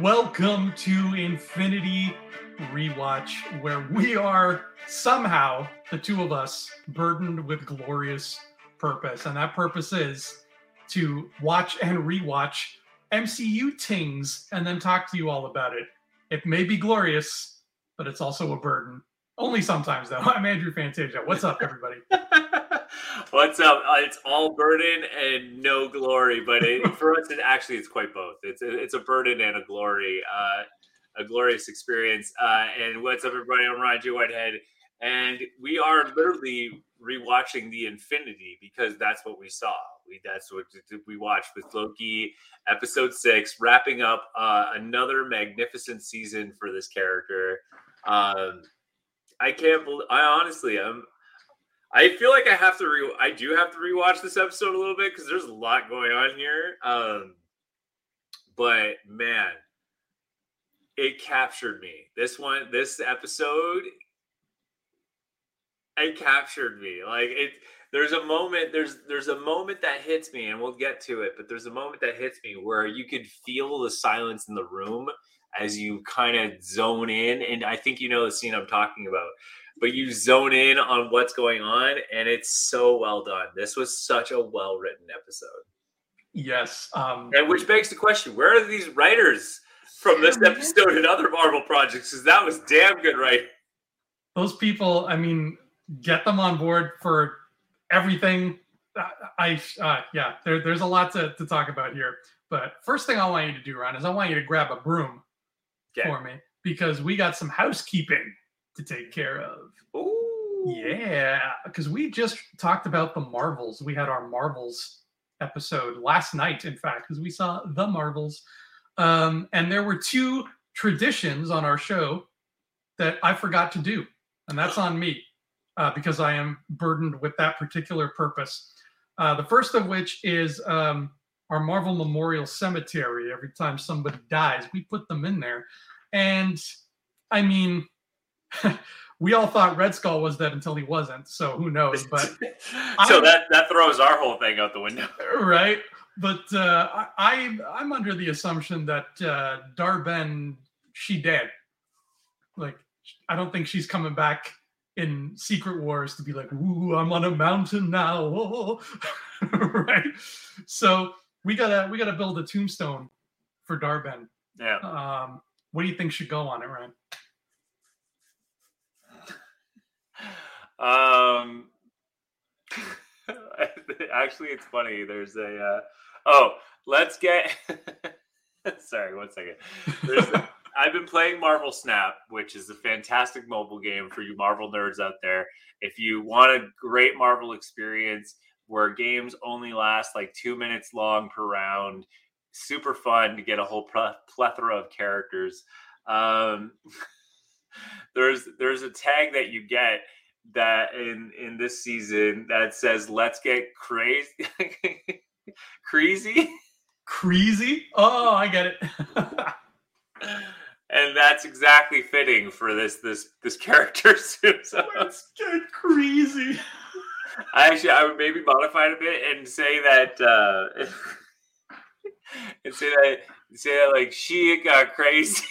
Welcome to Infinity Rewatch, where we are somehow, the two of us, burdened with glorious purpose. And that purpose is to watch and rewatch MCU tings and then talk to you all about it. It may be glorious, but it's also a burden. Only sometimes, though. I'm Andrew Fantasia. What's up, everybody? What's up? Uh, it's all burden and no glory, but it, for us, it actually it's quite both. It's it's a burden and a glory, uh, a glorious experience. Uh, and what's up, everybody? I'm Ryan J. Whitehead, and we are literally rewatching the Infinity because that's what we saw. We that's what we watched with Loki, episode six, wrapping up uh, another magnificent season for this character. Um, I can't believe. I honestly, I'm. I feel like I have to re. I do have to rewatch this episode a little bit because there's a lot going on here. Um, but man, it captured me. This one, this episode, it captured me. Like it. There's a moment. There's there's a moment that hits me, and we'll get to it. But there's a moment that hits me where you could feel the silence in the room as you kind of zone in. And I think you know the scene I'm talking about but you zone in on what's going on and it's so well done. This was such a well written episode. Yes um and which begs the question where are these writers from this episode and other marvel projects? Because that was damn good right those people i mean get them on board for everything. I uh, yeah there, there's a lot to, to talk about here. But first thing i want you to do ron is i want you to grab a broom okay. for me because we got some housekeeping to take care of. Ooh. Yeah, because we just talked about the Marvels. We had our Marvels episode last night, in fact, because we saw the Marvels. Um, and there were two traditions on our show that I forgot to do. And that's on me uh, because I am burdened with that particular purpose. Uh, the first of which is um, our Marvel Memorial Cemetery. Every time somebody dies, we put them in there. And I mean, we all thought Red Skull was dead until he wasn't. So who knows? But so I, that that throws our whole thing out the window, right? But uh, I I'm under the assumption that uh, Dar-Benn she dead. Like I don't think she's coming back in Secret Wars to be like, "Ooh, I'm on a mountain now," right? So we gotta we gotta build a tombstone for Dar-Benn. Yeah. Um, what do you think should go on it, Ryan? Um, actually, it's funny. There's a uh, oh, let's get. Sorry, one second. A, I've been playing Marvel Snap, which is a fantastic mobile game for you Marvel nerds out there. If you want a great Marvel experience where games only last like two minutes long per round, super fun to get a whole plethora of characters. Um, there's there's a tag that you get that in in this season that says let's get crazy crazy? Crazy? Oh i get it. And that's exactly fitting for this this this character suit so let's get crazy. I actually i would maybe modify it a bit and say that uh and say that say that like she got crazy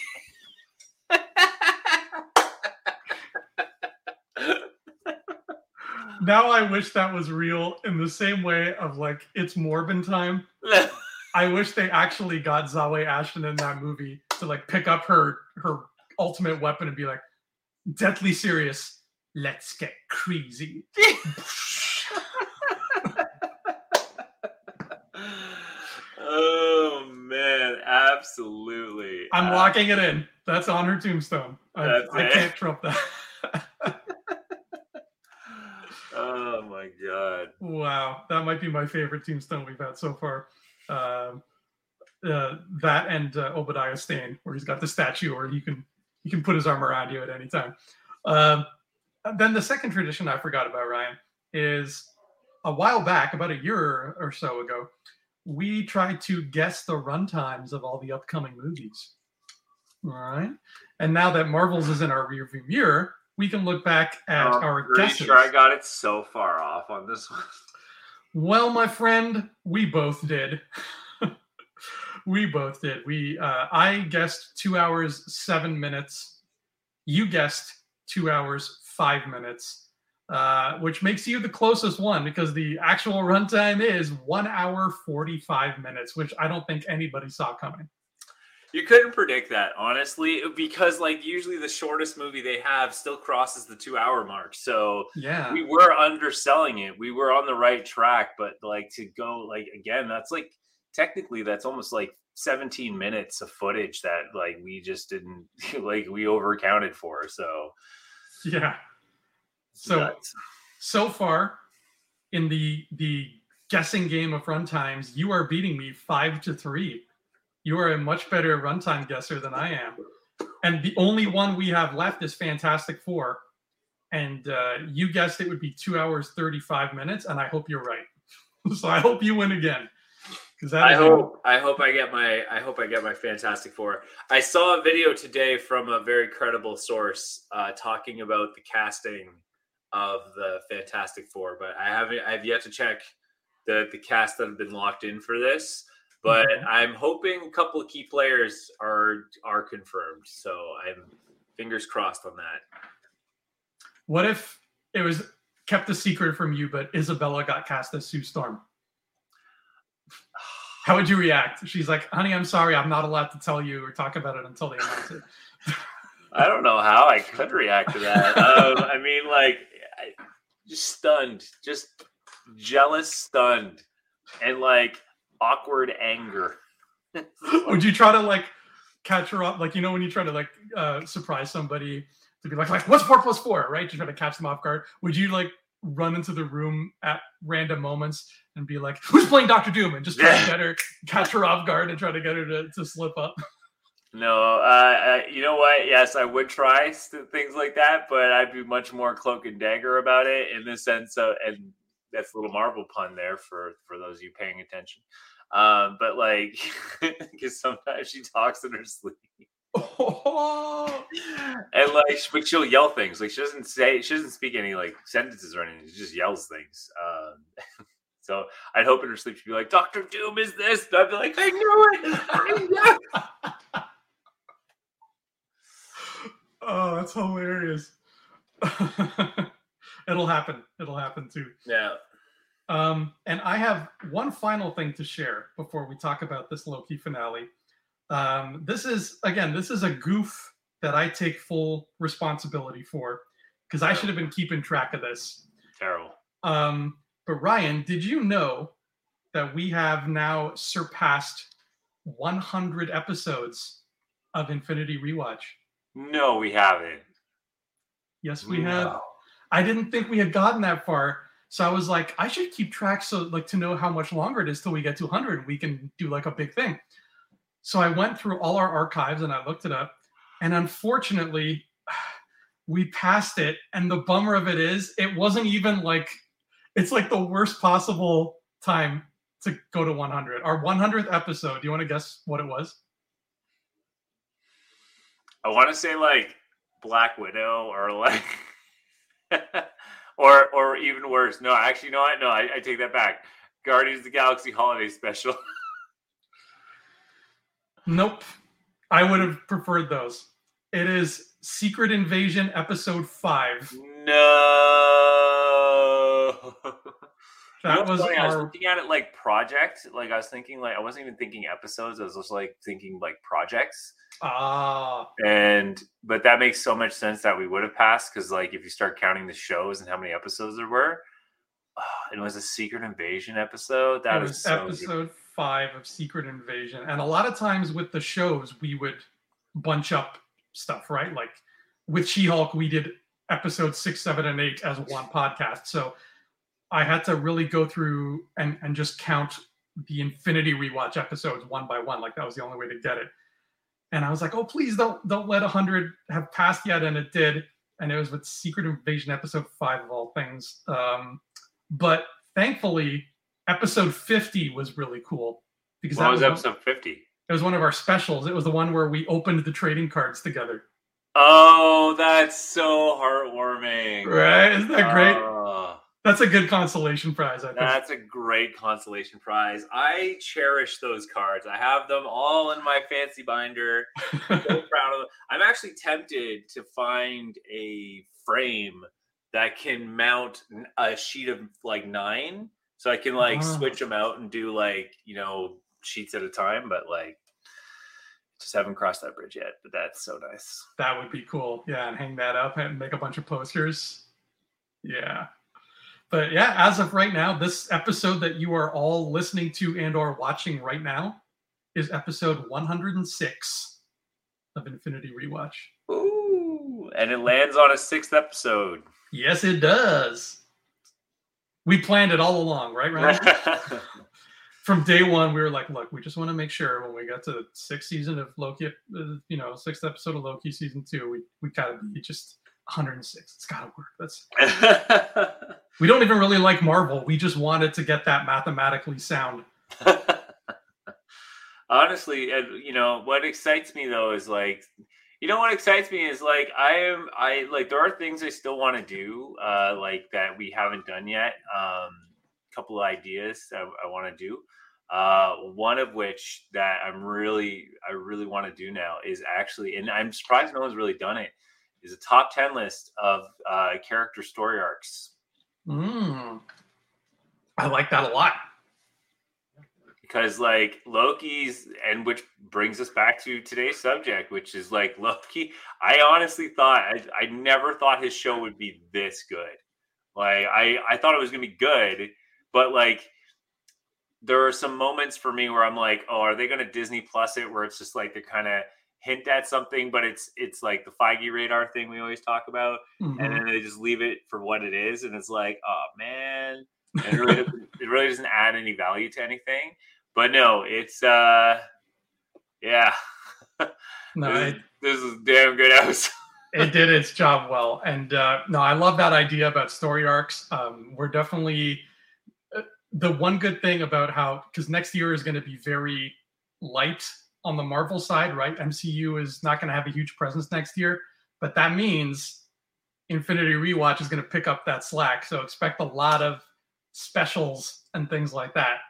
now I wish that was real in the same way of like it's Morbin time. I wish they actually got Zawe Ashton in that movie to like pick up her her ultimate weapon and be like, deathly serious. Let's get crazy. oh man, absolutely. I'm uh, locking it in. That's on her tombstone. I, I can't trump that. My god! Wow, that might be my favorite tombstone we've had so far. Uh, uh, that and uh, Obadiah Stane, where he's got the statue, or he can he can put his arm around you at any time. Um, then the second tradition I forgot about Ryan is a while back, about a year or so ago, we tried to guess the runtimes of all the upcoming movies. All right, and now that Marvel's is in our rearview mirror, we can look back at oh, our guesses. Sure, I got it so far off on this one. Well, my friend, we both did. we both did. We uh, I guessed two hours seven minutes. You guessed two hours five minutes, uh, which makes you the closest one because the actual runtime is one hour forty five minutes, which I don't think anybody saw coming. You couldn't predict that, honestly, because like usually the shortest movie they have still crosses the two hour mark. So Yeah, we were underselling it. We were on the right track, but like to go like again, that's like technically that's almost like 17 minutes of footage that like we just didn't like we overcounted for. So yeah. So nuts. so far in the the guessing game of runtimes, you are beating me five to three. You are a much better runtime guesser than I am. And the only one we have left is Fantastic Four. And uh, you guessed it would be two hours, 35 minutes. And I hope you're right. so I hope you win again. Because I hope I hope I get my I hope I get my Fantastic Four. I saw a video today from a very credible source uh, talking about the casting of the Fantastic Four, but I haven't I've yet to check the the cast that have been locked in for this. But Okay. I'm hoping a couple of key players are are confirmed. So I'm fingers crossed on that. What if it was kept a secret from you, but Isabella got cast as Sue Storm? How would you react? She's like, honey, I'm sorry, I'm not allowed to tell you or talk about it until they announce it. I don't know how I could react to that. um, I mean, like, I, just stunned, just jealous, stunned, and like awkward anger. would you try to like catch her up? Like, you know, when you try to like uh, surprise somebody to be like, like, what's four plus four, right? To try to catch them off guard. Would you like run into the room at random moments and be like, who's playing Doctor Doom? And just try to get her, catch her off guard and try to get her to, to slip up. No, uh, uh, you know what? Yes, I would try st- things like that, but I'd be much more cloak and dagger about it in the sense of, and that's a little Marvel pun there for for those of you paying attention. Um, but like, because sometimes she talks in her sleep. Oh, and like but she'll yell things like she doesn't say she doesn't speak any like sentences or anything she just yells things um so i'd hope in her sleep she'd be like dr doom is this and i'd be like i knew it I knew it." oh, that's hilarious. It'll happen. It'll happen too. yeah Um, and I have one final thing to share before we talk about this Loki finale. Um, this is again, this is a goof that I take full responsibility for because I should have been keeping track of this. terrible Um, but Ryan, did you know that we have now surpassed 100 episodes of Infinity Rewatch? no we haven't Yes, we have. I didn't think we had gotten that far. So I was like, I should keep track so like to know how much longer it is till we get to 100. We can do like a big thing. So I went through all our archives and I looked it up. And unfortunately, we passed it. And the bummer of it is, it wasn't even like, it's like the worst possible time to go to 100. Our 100th episode. Do you want to guess what it was? i want to say like black widow or like or or even worse no actually you know what no I, I take that back guardians of the galaxy holiday special Nope. I would have preferred those. It is Secret Invasion episode five. No. That was funny? I was looking at it like project. Like I was thinking, like I wasn't even thinking episodes. I was just like thinking like projects. ah And but that makes so much sense that we would have passed because like if you start counting the shows and how many episodes there were, ah, it was a Secret Invasion episode. That was so good. episode five of Secret Invasion. And a lot of times with the shows, we would bunch up stuff, right? Like with She-Hulk, we did episode six, seven, and eight as one podcast. So I had to really go through and, and just count the Infinity rewatch episodes one by one. Like that was the only way to get it. And I was like, oh, please don't don't let 100 have passed yet. And it did. And it was with Secret Invasion episode five of all things. Um, but thankfully, episode 50 was really cool because What that was was, episode fifty? it was one of our specials. It was the one where we opened the trading cards together. Oh, that's so heartwarming. Right? Isn't that great? Oh, That's a good consolation prize. I think. That's a great consolation prize. I cherish those cards. I have them all in my fancy binder. so proud of them. I'm actually tempted to find a frame that can mount a sheet of like nine, so I can like Oh. switch them out and do like you know sheets at a time. But like, just haven't crossed that bridge yet. But that's so nice. That would be cool. Yeah, and hang that up and make a bunch of posters. Yeah. But yeah, as of right now, this episode that you are all listening to and or watching right now is episode 106 of Infinity Rewatch. Ooh, and it lands on a sixth episode. Yes, it does. We planned it all along, right, Ryan? From day one, we were like, look, we just want to make sure when we got to the sixth season of Loki, uh, you know, sixth episode of Loki season two, we, we gotta be just 106. It's gotta work. That's we don't even really like Marvel. We just wanted to get that mathematically sound. Honestly, and you know what excites me though is like, you know what excites me is like I am I like there are things I still want to do, uh, like that we haven't done yet. Um, couple of ideas that I want to do. Uh, one of which that I'm really I really want to do now is actually, and I'm surprised no one's really done it. Is a top ten list of uh, character story arcs. Mm. I like that a lot. because like Loki's and which brings us back to today's subject, which is like Loki. I honestly thought I, I never thought his show would be this good. Like I I thought it was gonna be good, but like there are some moments for me where I'm like, oh, are they gonna Disney Plus it? Where it's just like they're kind of hint at something, but it's it's like the Feige radar thing we always talk about, Mhm. and then they just leave it for what it is, and it's like, oh man, it really doesn't, it really doesn't add any value to anything. But no, it's uh, yeah, No, this, it, is, this is a damn good episode. it did its job well. And uh, no, I love that idea about story arcs. Um, we're definitely uh, the one good thing about how because next year is going to be very light on the Marvel side, right? MCU is not going to have a huge presence next year, but that means Infinity Rewatch is going to pick up that slack. So expect a lot of specials and things like that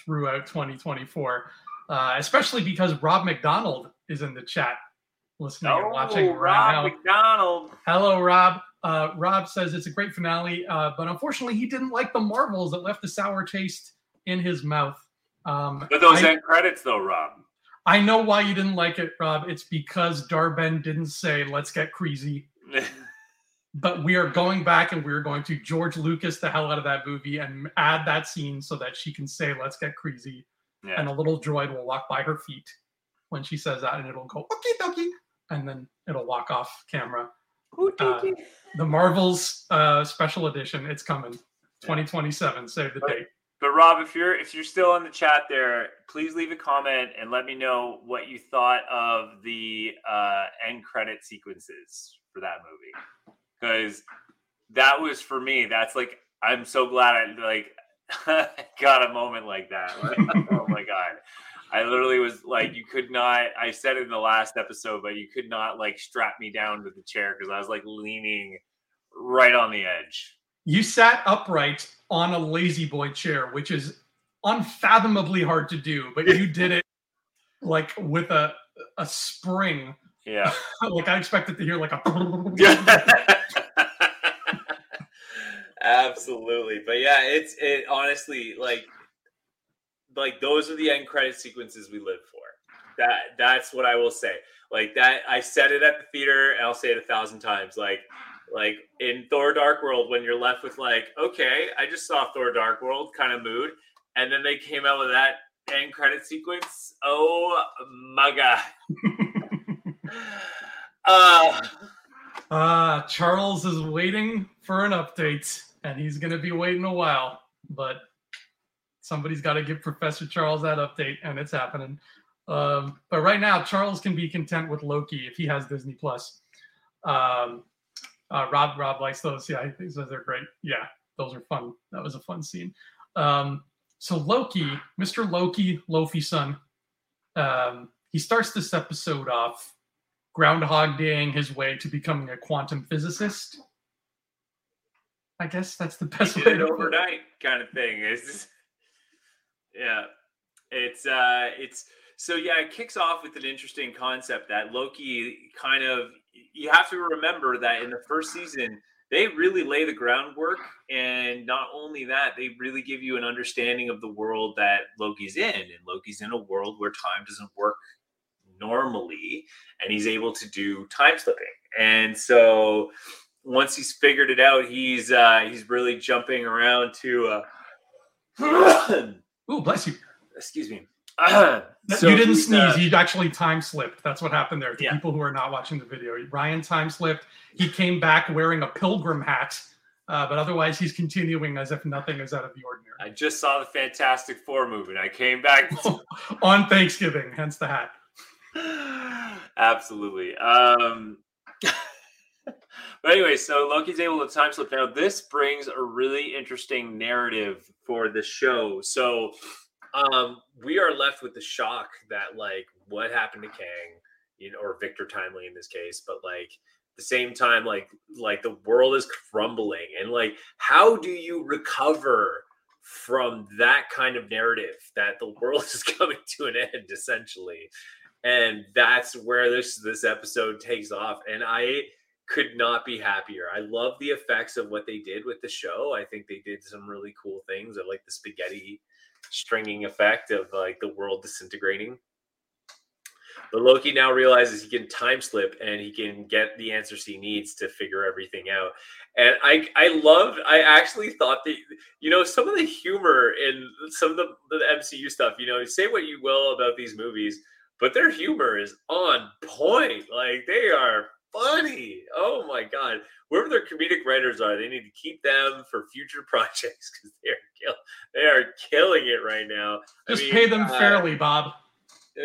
throughout 2024, uh, especially because Rob McDonald is in the chat listening and watching Oh, right now. Rob McDonald. Hello, Rob. Uh, Rob says it's a great finale, uh, but unfortunately, he didn't like the Marvels that left a sour taste in his mouth. Um, But those I, end credits, though, Rob. I know why you didn't like it, Rob. It's because Dar-Benn didn't say "Let's get crazy." But we are going back and we're going to George Lucas the hell out of that movie and add that scene so that she can say "Let's get crazy," yeah. and a little droid will walk by her feet when she says that, and it'll go "Okie dokie," and then it'll walk off camera. Uh, the Marvels uh, special edition. It's coming. 2027. Save the date. But Rob, if you're if you're still in the chat there, please leave a comment and let me know what you thought of the uh, end credit sequences for that movie, because that was for me. That's like I'm so glad I like got a moment like that. Oh my god, I literally was like, you could not. I said it in the last episode, but you could not like strap me down to the chair because I was like leaning right on the edge. You sat upright on a lazy boy chair, which is unfathomably hard to do, but you did it like with a a spring. Yeah. like I expected to hear like a Absolutely. But yeah, it's it honestly like like those are the end credit sequences we live for. That that's what I will say. Like that I said it at the theater and I'll say it a thousand times. Like like in Thor Dark World when you're left with like, okay, I just saw Thor Dark World kind of mood. And then they came out with that end credit sequence. Oh my god. uh uh Charles is waiting for an update and he's gonna be waiting a while, but somebody's got to give Professor Charles that update, and it's happening. Um, but right now, Charles can be content with Loki if he has Disney Plus. Um, uh, Rob Rob likes those. Yeah, he says they're great. Yeah, those are fun. That was a fun scene. Um, so Loki, Mr. Loki, Laufeyson, um, he starts this episode off Groundhog Daying his way to becoming a quantum physicist. I guess that's the best He way to overnight kind of thing. Is yeah, it's uh, it's so yeah. It kicks off with an interesting concept that Loki kind of. You have to remember that in the first season they really lay the groundwork, and not only that, they really give you an understanding of the world that Loki's in, and Loki's in a world where time doesn't work normally, and he's able to do time slipping, and so once he's figured it out, he's uh, he's really jumping around to. Uh, Ooh, bless you. excuse me. So you didn't sneeze. uh, You actually time slipped. That's what happened there. To Yeah. people who are not watching the video, Ryan time slipped. He came back wearing a pilgrim hat, uh, but otherwise he's continuing as if nothing is out of the ordinary. I just saw the Fantastic Four movie. I came back. On Thanksgiving, hence the hat. Absolutely. Um, but anyway, so Loki's able to time slip. Now, this brings a really interesting narrative for the show. So, um, we are left with the shock that, like, what happened to Kang, you know, or Victor Timely in this case, but like, at the same time, like, like the world is crumbling, and like, how do you recover? From that kind of narrative, that the world is coming to an end, essentially, and that's where this this episode takes off. And i could not be happier. I love the effects of what they did with the show. I think they did some really cool things. I like the spaghetti stringing effect of like the world disintegrating but loki now realizes he can time slip and he can get the answers he needs to figure everything out and i i loved i actually thought that you know some of the humor in some of the, the mcu stuff you know say what you will about these movies but their humor is on point. Like they are funny. Oh my god! Wherever their comedic writers are, they need to keep them for future projects because they are kill- they are killing it right now. I Just mean, pay them uh, fairly, Bob.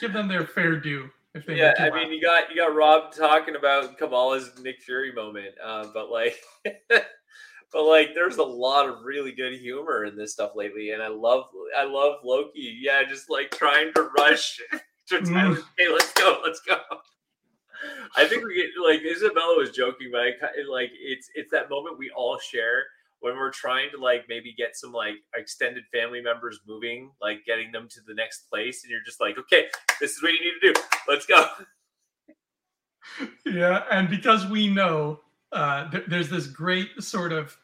Give them their fair due. If they yeah, I mean, you got you got Rob talking about Kamala's Nick Fury moment, uh, but like, but like, there's a lot of really good humor in this stuff lately, and I love I love Loki. Yeah, just like trying to rush to Mm. Hey, let's go, let's go. I think we get like Isabella was joking, but I like it's it's that moment we all share when we're trying to like maybe get some like extended family members moving, like getting them to the next place, and you're just like, okay, this is what you need to do. Let's go. yeah, and because we know uh, th- there's this great sort of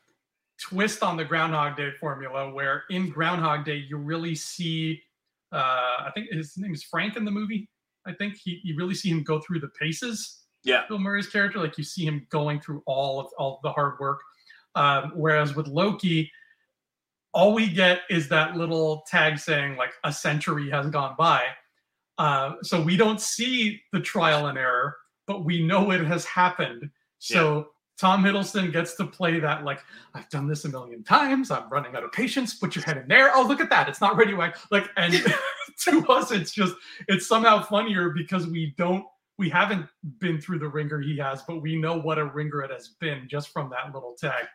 twist on the Groundhog Day formula, where in Groundhog Day you really see, uh, I think his name is Frank in the movie. I think he you really see him go through the paces. Yeah. Bill Murray's character, like you see him going through all of all the hard work. Um, whereas with Loki, all we get is that little tag saying like a century has gone by. Uh, so we don't see the trial and error, but we know it has happened. So Tom Hiddleston gets to play that like I've done this a million times. I'm running out of patience. Put your head in there. Oh, look at that. It's not radioactive. Like, and to us, it's just it's somehow funnier because we don't we haven't been through the ringer he has, but we know what a ringer it has been just from that little tag.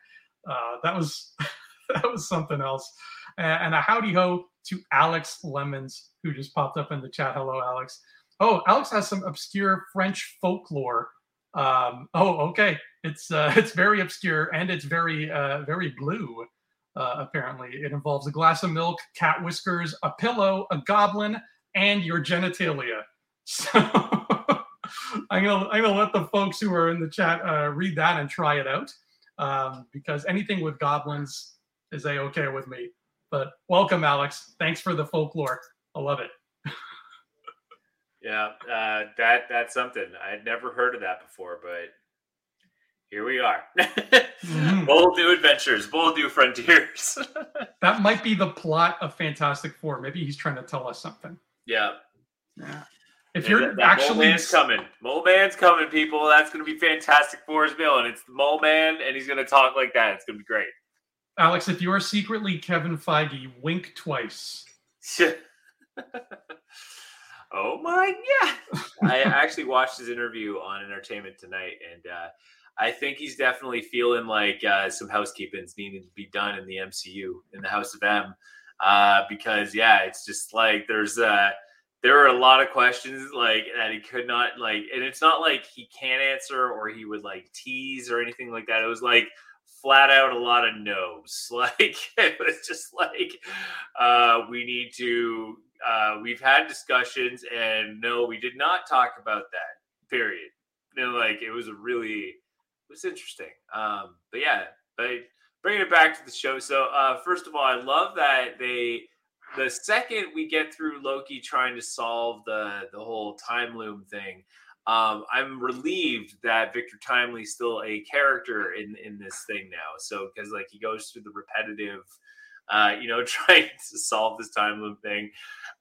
Uh, that was that was something else. And, and a howdy ho to Alex Lemons, who just popped up in the chat. Hello, Alex. Oh, Alex has some obscure French folklore. Um, oh, okay. It's uh, it's very obscure and it's very uh, very blue. Uh, apparently, it involves a glass of milk, cat whiskers, a pillow, a goblin, and your genitalia. So I'm gonna I'm gonna let the folks who are in the chat uh, read that and try it out um, because anything with goblins is a okay with me. But welcome, Alex. Thanks for the folklore. I love it. Yeah, uh, that that's something I had never heard of that before, but here we are. Mhm. Bold new adventures, bold new frontiers. That might be the plot of Fantastic Four. Maybe he's trying to tell us something. yeah, Yeah. If you're that, that actually mole man's coming, mole man's coming, people. That's going to be Fantastic Four's villain. It's the mole man, and he's going to talk like that. It's going to be great. Alex, if you are secretly Kevin Feige, wink twice. oh my god! I actually watched his interview on Entertainment Tonight, and uh, I think he's definitely feeling like uh, some housekeeping's needed to be done in the MCU in the House of M, uh, because yeah, it's just like there's uh, there are a lot of questions like that he could not like, and it's not like he can't answer or he would like tease or anything like that. It was like flat out a lot of no's. Like it was just like uh, we need to. Uh, we've had discussions, and no, we did not talk about that. Period. And like it was a really, it was interesting. Um, but yeah, but bringing it back to the show. So uh, first of all, I love that they the second we get through Loki trying to solve the the whole time loom thing, um, I'm relieved that Victor Timely's still a character in in this thing now. So because like he goes through the repetitive, uh, you know, trying to solve this time loop thing.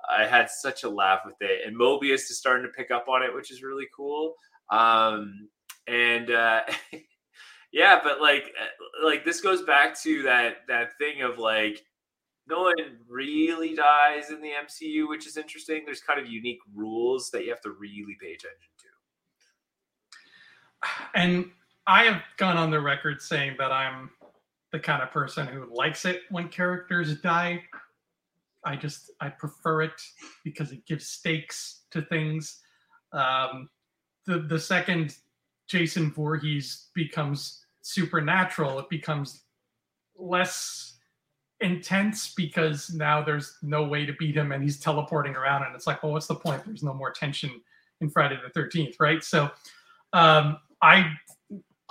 I had such a laugh with it, and Mobius is starting to pick up on it, which is really cool. Um, and uh, yeah, but like uh, like this goes back to that that thing of like no one really dies in the MCU, which is interesting. There's kind of unique rules that you have to really pay attention to. And I have gone on the record saying that I'm the kind of person who likes it when characters die. I just I prefer it because it gives stakes to things. Um, the the second Jason Voorhees becomes supernatural, it becomes less intense because now there's no way to beat him and he's teleporting around and it's like well what's the point there's no more tension in friday the 13th right so um, i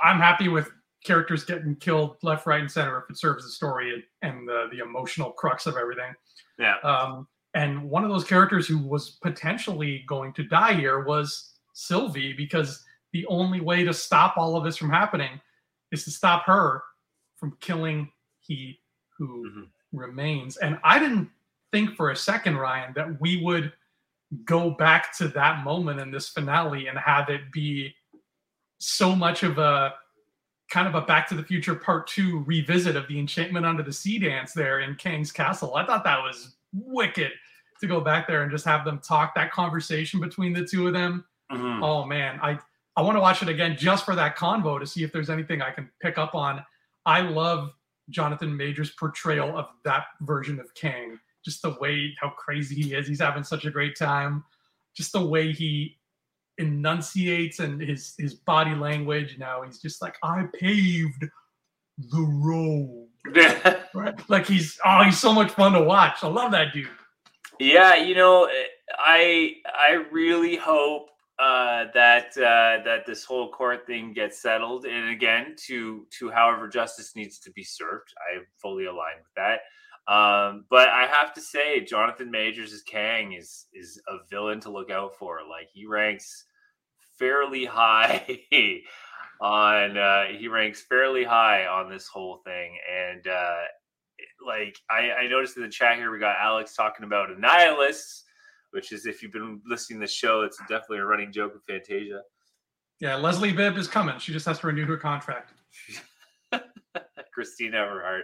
i'm happy with characters getting killed left right and center if it serves the story and the, the emotional crux of everything yeah um, and one of those characters who was potentially going to die here was sylvie because the only way to stop all of this from happening is to stop her from killing he who mm-hmm. remains. And I didn't think for a second, Ryan, that we would go back to that moment in this finale and have it be so much of a kind of a Back to the Future Part Two revisit of the Enchantment Under the Sea dance there in Kang's Castle. I thought that was wicked to go back there and just have them talk that conversation between the two of them. Mm-hmm. Oh man, I I want to watch it again just for that convo to see if there's anything I can pick up on. I love Jonathan Majors' portrayal of that version of Kang. Just the way how crazy he is. He's having such a great time. Just the way he enunciates and his his body language. Now he's just like, I paved the road. right? Like he's oh, he's so much fun to watch. I love that dude. Yeah, you know, I I really hope uh, that uh, that this whole court thing gets settled. And again, to to however justice needs to be served, I fully align with that. Um, but I have to say, Jonathan Majors as Kang is is a villain to look out for. Like he ranks fairly high on uh, he ranks fairly high on this whole thing, and uh, like I, I noticed in the chat here, we got Alex talking about Annihilus which is if you've been listening to the show, it's definitely a running joke with Fantasia. Yeah, Leslie Bibb is coming. She just has to renew her contract. Christine Everhart.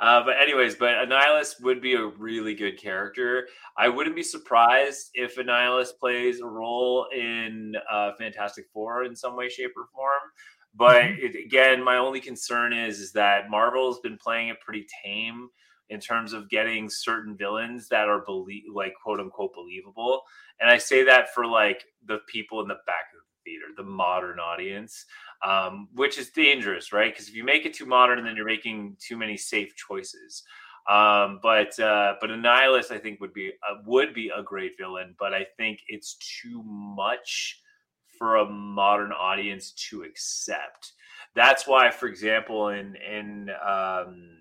Uh, but anyways, but Annihilus would be a really good character. I wouldn't be surprised if Annihilus plays a role in uh, Fantastic Four in some way, shape, or form. But mm-hmm. it, again, my only concern is is that Marvel's been playing it pretty tame in terms of getting certain villains that are believe like quote unquote believable. And I say that for like the people in the back of theater, the modern audience, um, which is dangerous, right? Because if you make it too modern, then you're making too many safe choices. Um, but uh, but Annihilus, I think would be uh, would be a great villain, but I think it's too much for a modern audience to accept. That's why, for example, in in um,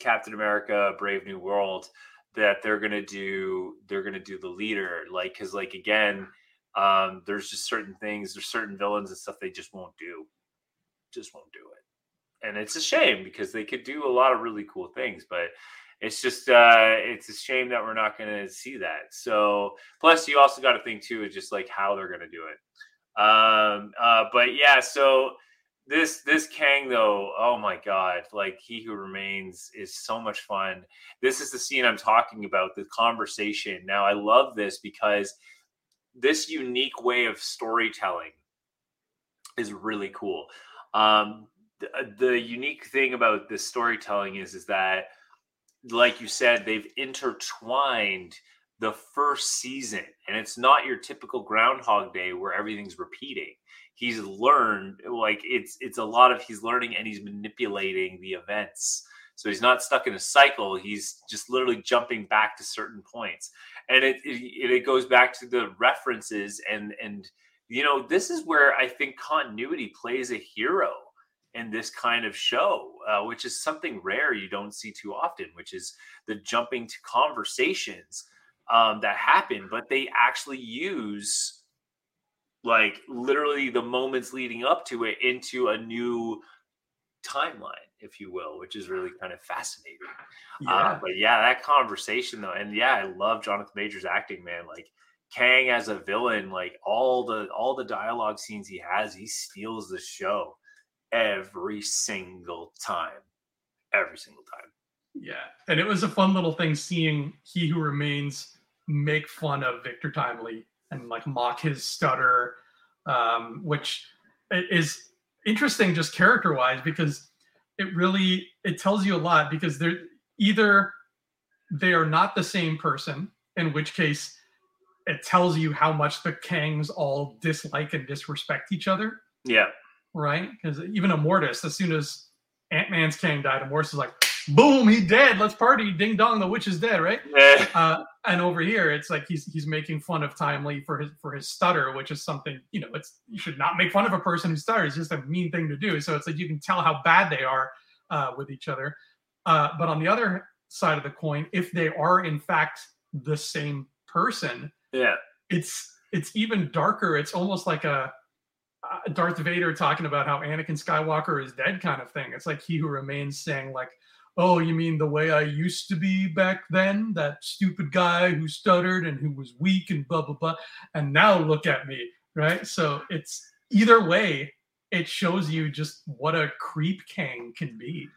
Captain America: Brave New World that they're gonna do they're gonna do the leader like because like again um there's just certain things there's certain villains and stuff they just won't do just won't do it and it's a shame because they could do a lot of really cool things but it's just uh it's a shame that we're not gonna see that so plus you also got to think too is just like how they're gonna do it um uh but yeah so this this Kang though, oh my god, like he who remains is so much fun. This is the scene I'm talking about, the conversation. Now I love this because this unique way of storytelling is really cool. Um, the, uh, the unique thing about this storytelling is is that like you said, they've intertwined the first season. And it's not your typical Groundhog Day where everything's repeating. He's learned like it's it's a lot of he's learning and he's manipulating the events. So he's not stuck in a cycle. He's just literally jumping back to certain points, and it it, it goes back to the references and and you know this is where I think continuity plays a hero in this kind of show, uh, which is something rare you don't see too often, which is the jumping to conversations um, that happen, but they actually use like literally the moments leading up to it into a new timeline, if you will, which is really kind of fascinating. Uh, yeah. Uh, but yeah, that conversation though, and yeah, I love Jonathan Majors acting, man. Like Kang as a villain, like all the all the dialogue scenes he has, he steals the show every single time. Every single time. Yeah. And it was a fun little thing seeing He Who Remains make fun of Victor Timely and like mock his stutter, um, which is interesting just character wise because it really it tells you a lot because they're either they are not the same person, in which case it tells you how much the Kangs all dislike and disrespect each other. Yeah right? Because even Immortus, as soon as Ant Man's Kang died, Immortus is like, boom, he dead. Let's party. Ding dong, the witch is dead, right? uh, and over here, it's like he's he's making fun of Timely for his for his stutter, which is something you know. It's you should not make fun of a person who stutters. It's just a mean thing to do. So it's like you can tell how bad they are uh, with each other. Uh, but on the other side of the coin, if they are in fact the same person, yeah, it's it's even darker. It's almost like a uh, Darth Vader talking about how Anakin Skywalker is dead, kind of thing. It's like he who remains saying, like, "Oh, you mean the way I used to be back then? That stupid guy who stuttered and who was weak and blah blah blah. And now look at me, right? So it's either way, it shows you just what a creep Kang can be.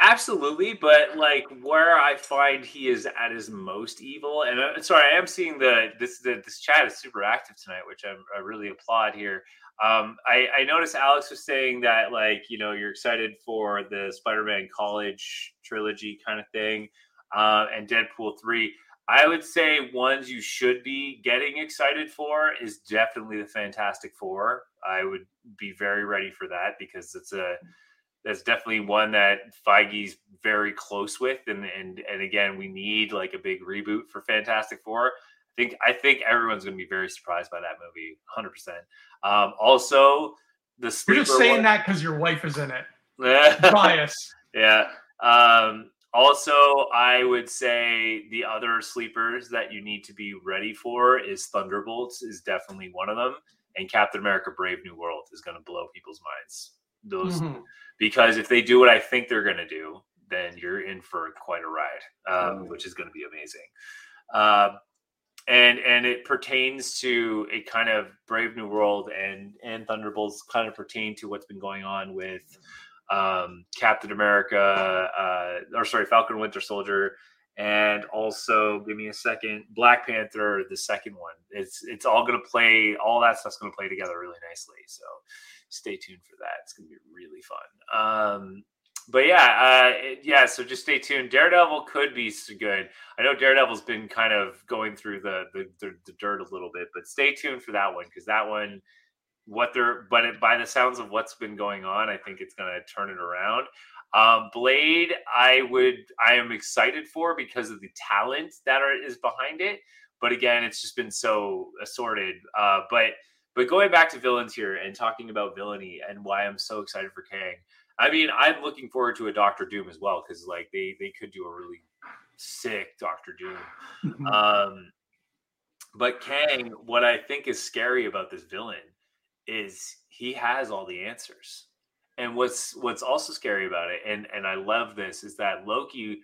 Absolutely, but like where I find he is at his most evil, and uh, sorry, I am seeing the this the, this chat is super active tonight, which I'm, I really applaud here. Um, I, I noticed Alex was saying that like you know you're excited for the Spider-Man College trilogy kind of thing, uh, and Deadpool three. I would say ones you should be getting excited for is definitely the Fantastic Four. I would be very ready for that because it's a that's definitely one that Feige's very close with, and and and again, we need like a big reboot for Fantastic Four. I think I think everyone's going to be very surprised by that movie, hundred percent. Um, also, the you're just saying one, that because your wife is in it. Bias. Yeah. Um, also, I would say the other sleepers that you need to be ready for is Thunderbolts is definitely one of them, and Captain America: Brave New World is going to blow people's minds. Those mm-hmm. because if they do what I think they're going to do, then you're in for quite a ride, um, mm-hmm. which is going to be amazing. Uh, and and it pertains to a kind of Brave New World and and Thunderbolts kind of pertain to what's been going on with um, Captain America, uh, or sorry, Falcon Winter Soldier, and also give me a second, Black Panther, the second one. It's it's all going to play, all that stuff's going to play together really nicely. So stay tuned for that. It's going to be really fun. Um, but yeah, uh, yeah. So just stay tuned. Daredevil could be good. I know Daredevil's been kind of going through the the, the, the dirt a little bit, but stay tuned for that one because that one, what they're, but it, by the sounds of what's been going on, I think it's going to turn it around. Um, Blade, I would, I am excited for because of the talent that are, is behind it. But again, it's just been so assorted. Uh, but but going back to villains here and talking about villainy and why I'm so excited for Kang. I mean, I'm looking forward to a Doctor Doom as well because like they they could do a really sick Doctor Doom. Mm-hmm. Um, but Kang, what I think is scary about this villain is he has all the answers. And what's what's also scary about it, and and I love this, is that Loki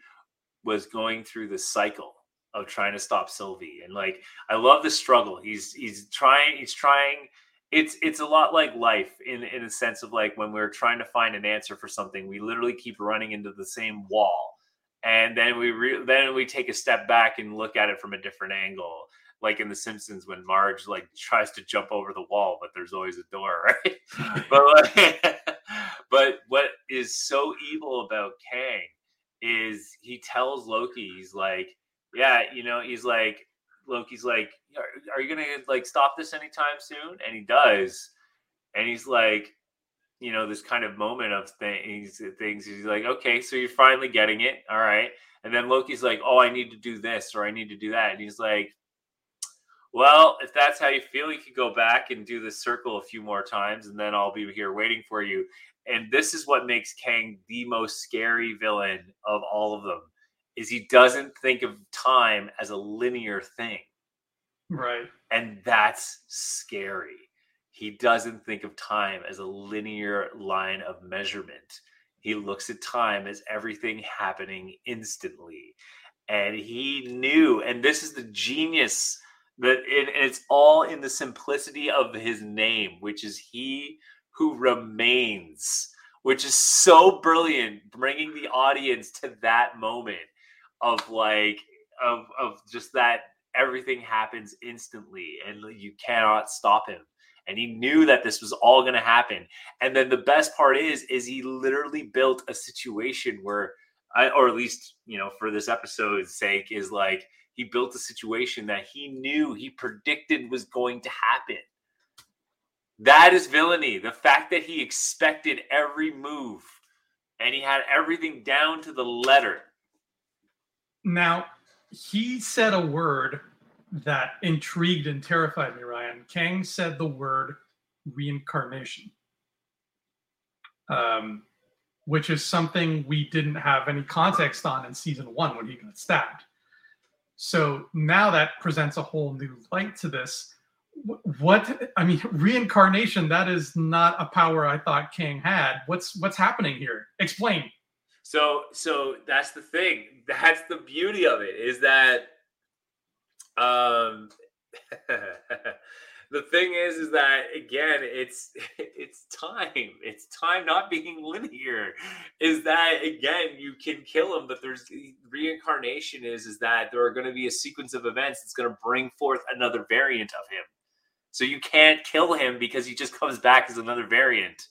was going through the cycle of trying to stop Sylvie, and like I love the struggle. He's he's trying he's trying it's it's a lot like life in in a sense of like when we're trying to find an answer for something we literally keep running into the same wall. And then we re- then we take a step back and look at it from a different angle. Like in the simpsons when marge like tries to jump over the wall but there's always a door right? But like, but what is so evil about kang is he tells loki he's like yeah you know he's like Loki's like, are, you gonna like stop this anytime soon? And he does, and he's like, you know, this kind of moment of things. Things. He's like, okay, so you're finally getting it, all right. And then Loki's like, oh, I need to do this or I need to do that, and he's like, well, if that's how you feel, you could go back and do the circle a few more times, and then I'll be here waiting for you. And this is what makes Kang the most scary villain of all of them is he doesn't think of time as a linear thing. Right. And that's scary. He doesn't think of time as a linear line of measurement. He looks at time as everything happening instantly. And he knew, and this is the genius that it, it's all in the simplicity of his name, which is he who remains, which is so brilliant, bringing the audience to that moment of like of of just that everything happens instantly and you cannot stop him. And he knew that this was all going to happen. And then the best part is is he literally built a situation where I, or at least you know for this episode's sake is like he built a situation that he knew he predicted was going to happen. That is villainy. The fact that he expected every move and he had everything down to the letter now, he said a word that intrigued and terrified me, Ryan. Kang said the word reincarnation, um, which is something we didn't have any context on in season one when he got stabbed. So now that presents a whole new light to this. What I mean, reincarnation, that is not a power I thought Kang had. What's what's happening here? Explain. So so that's the thing. That's the beauty of it is that um the thing is is that again it's it's time. It's time not being linear. Is that again you can kill him but there's reincarnation is is that there are going to be a sequence of events that's going to bring forth another variant of him. So you can't kill him because he just comes back as another variant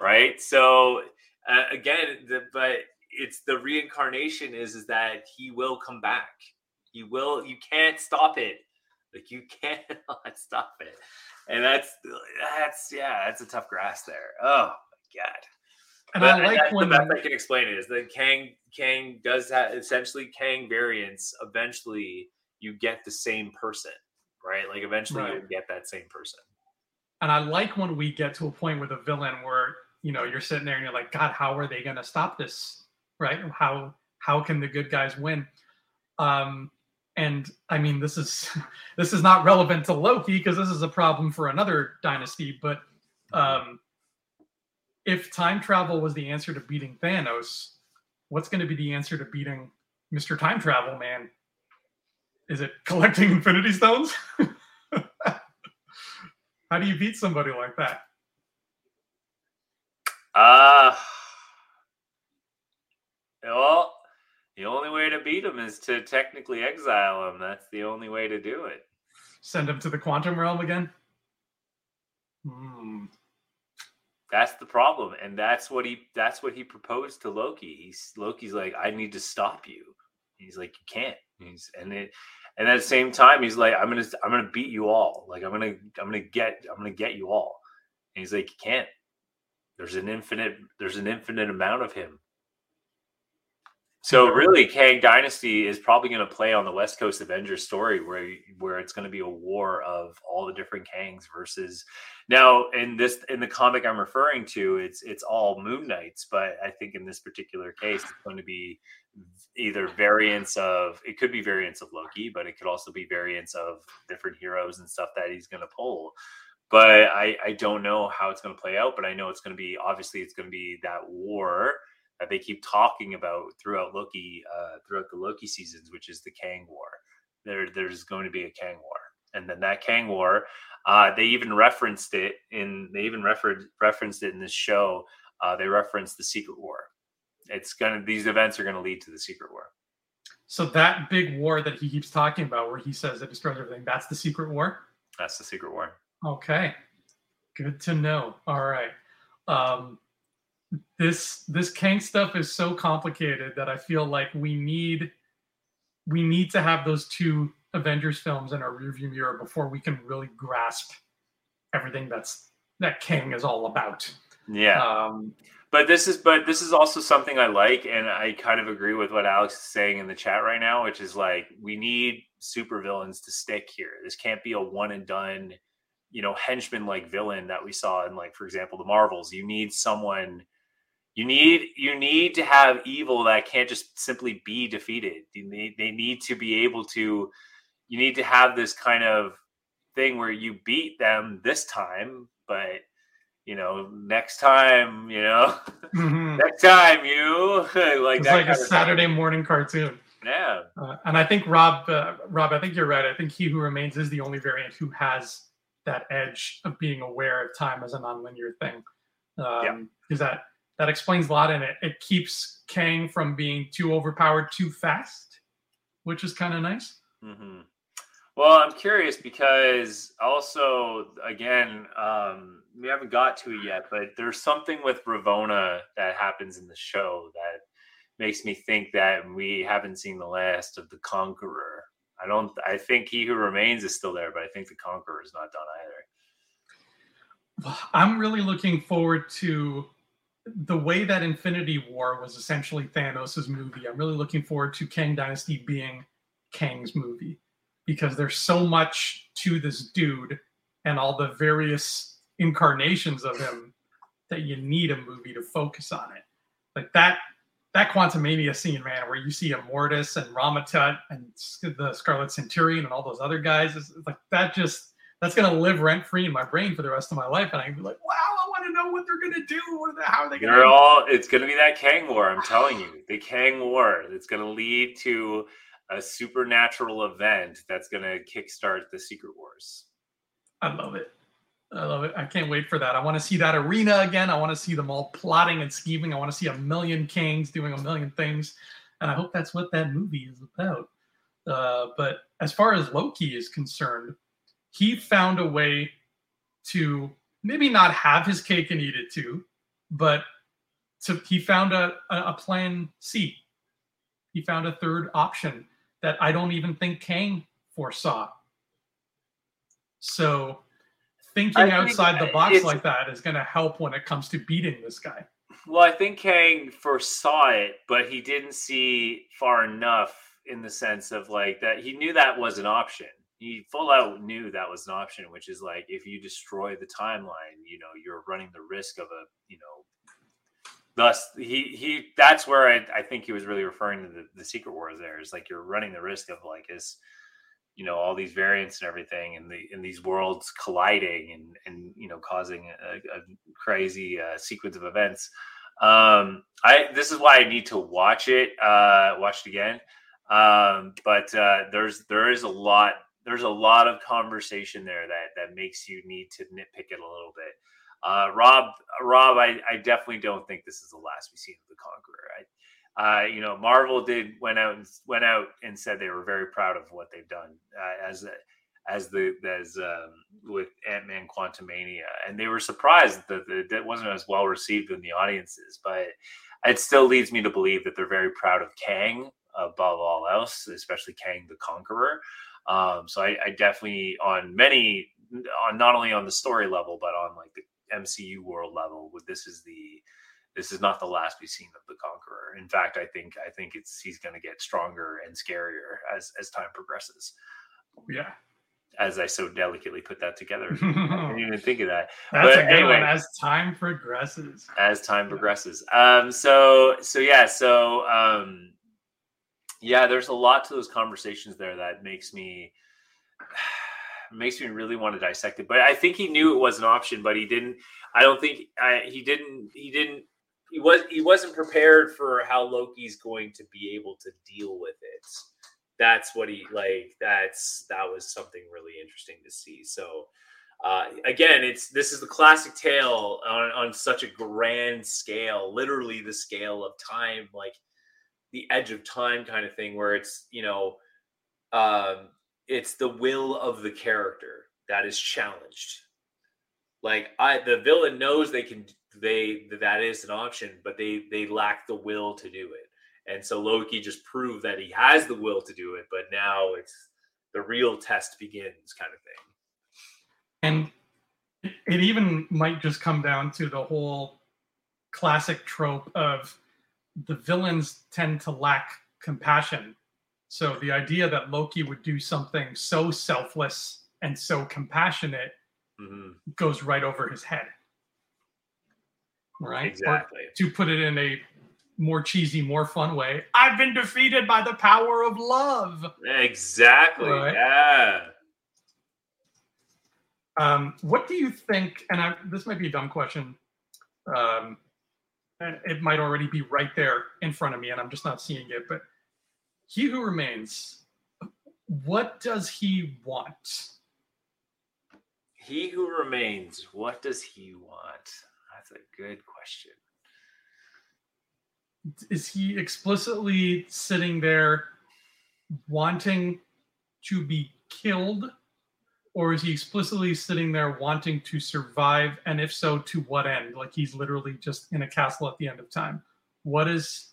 right? So uh, again, the, but it's the reincarnation is is that he will come back. He will. You can't stop it. Like you cannot stop it. And that's that's yeah, that's a tough grass there. Oh my god. And but, I like when the best I can explain it is that Kang Kang does have essentially Kang variants. Eventually, you get the same person, right? Like eventually, right. you get that same person. And I like when we get to a point with a villain where you know you're sitting there and you're like god how are they going to stop this? Right? How how can the good guys win? Um and i mean this is this is not relevant to loki because this is a problem for another dynasty but um if time travel was the answer to beating thanos what's going to be the answer to beating mr time travel man? Is it collecting infinity stones? How do you beat somebody like that uh well, the only way to beat him is to technically exile him. That's the only way to do it. Send him to the quantum realm again. Hmm. That's the problem, and that's what he that's what he proposed to Loki. He's Loki's like, I need to stop you. He's like, you can't. He's and it and at the same time, he's like, I'm gonna I'm gonna beat you all. Like I'm gonna I'm gonna get I'm gonna get you all. And he's like, you can't. There's an infinite, there's an infinite amount of him. So really, Kang Dynasty is probably going to play on the West Coast Avengers story, where where it's going to be a war of all the different Kangs versus. Now, in this in the comic I'm referring to, it's it's all Moon Knights, but I think in this particular case, it's going to be either variants of it could be variants of Loki, but it could also be variants of different heroes and stuff that he's going to pull but I, I don't know how it's going to play out. But I know it's going to be obviously it's going to be that war that they keep talking about throughout Loki, uh, throughout the Loki seasons, which is the Kang War. There, there's going to be a Kang War, and then that Kang War, uh, they even referenced it in. They even referenced referenced it in this show. Uh, they referenced the Secret War. It's gonna. These events are going to lead to the Secret War. So that big war that he keeps talking about, where he says it destroys everything, that's the Secret War. That's the Secret War. Okay, good to know. All right, um, this this Kang stuff is so complicated that I feel like we need we need to have those two Avengers films in our rearview mirror before we can really grasp everything that's that Kang is all about. Yeah. Um, but this is but this is also something I like, and I kind of agree with what Alex is saying in the chat right now, which is like we need supervillains to stick here. This can't be a one and done, you know, henchman like villain that we saw in like, for example, the Marvels. You need someone you need you need to have evil that can't just simply be defeated. They, they need to be able to you need to have this kind of thing where you beat them this time, but you know, next time, you know, mm-hmm. next time you like it's like a Saturday morning cartoon. Yeah, uh, and I think Rob, uh, Rob, I think you're right. I think He Who Remains is the only variant who has that edge of being aware of time as a nonlinear thing. Um, yeah, because that that explains a lot, and it it keeps Kang from being too overpowered too fast, which is kind of nice. Mm-hmm. Well, I'm curious because also, again, um, we haven't got to it yet, but there's something with Ravonna that happens in the show that makes me think that we haven't seen the last of the Conqueror. I don't. I think He Who Remains is still there, but I think the Conqueror is not done either. I'm really looking forward to the way that Infinity War was essentially Thanos' movie. I'm really looking forward to Kang Dynasty being Kang's movie because there's so much to this dude and all the various incarnations of him that you need a movie to focus on it. Like that that Quantumania scene, man, where you see Immortus and Rama-Tut and the Scarlet Centurion and all those other guys, is like that just that's gonna live rent free in my brain for the rest of my life, and I can be like, wow, I want to know what they're gonna do. What are they, how are they gonna? They're all. It's gonna be that Kang War. I'm telling you, the Kang War. It's gonna lead to a supernatural event that's going to kickstart the Secret Wars. I love it. I love it. I can't wait for that. I want to see that arena again. I want to see them all plotting and scheming. I want to see a million kings doing a million things. And I hope that's what that movie is about. Uh, but as far as Loki is concerned, he found a way to maybe not have his cake and eat it too, but to, he found a, a plan C. He found a third option that I don't even think Kang foresaw. So thinking outside the box like that is going to help when it comes to beating this guy. Well, I think Kang foresaw it, but he didn't see far enough in the sense of like that he knew that was an option. He full out knew that was an option, which is like if you destroy the timeline, you know, you're running the risk of a, you know, thus he he that's where I, I think he was really referring to the, the secret wars there is like you're running the risk of like is you know all these variants and everything and the in these worlds colliding and and you know causing a, a crazy uh, sequence of events. Um i this is why i need to watch it uh watch it again. Um but uh there's there is a lot there's a lot of conversation there that that makes you need to nitpick it a little bit. Uh, Rob, Rob, I, I definitely don't think this is the last we've seen of the Conqueror. I, uh, you know, Marvel did went out and went out and said they were very proud of what they've done uh, as as the as um, with Ant Man Quantumania, and they were surprised that it wasn't as well received in the audiences. But it still leads me to believe that they're very proud of Kang above all else, especially Kang the Conqueror. Um, so I, I definitely on many on not only on the story level, but on like the MCU world level. This is the this is not the last we've seen of the Conqueror. In fact, I think I think it's he's going to get stronger and scarier as as time progresses. Yeah. As I so delicately put that together, I didn't even think of that. That's but a good anyway, one. As time progresses. As time progresses. Um. So so yeah. So um. Yeah, there's a lot to those conversations there that makes me makes me really want to dissect it. But I think he knew it was an option, but he didn't. I don't think I, he didn't. He didn't. He was. He wasn't prepared for how Loki's going to be able to deal with it. That's what he like. That's that was something really interesting to see. So. Uh, again, it's this is the classic tale on, on such a grand scale, literally the scale of time, like the edge of time kind of thing, where it's you know um, it's the will of the character that is challenged. Like I, the villain knows they can, they that is an option, but they they lack the will to do it. And so Loki just proved that he has the will to do it, but now it's the real test begins, kind of thing. And it even might just come down to the whole classic trope of the villains tend to lack compassion. So the idea that Loki would do something so selfless and so compassionate mm-hmm. goes right over his head. Right? Exactly. Or to put it in a more cheesy, more fun way, I've been defeated by the power of love. Exactly. Right? Yeah. Um, what do you think? And I, this might be a dumb question. Um, it might already be right there in front of me, and I'm just not seeing it. But he who remains, what does he want? He who remains, what does he want? That's a good question. Is he explicitly sitting there wanting to be killed? Or is he explicitly sitting there wanting to survive? And if so to what end? Like he's literally just in a castle at the end of time. What is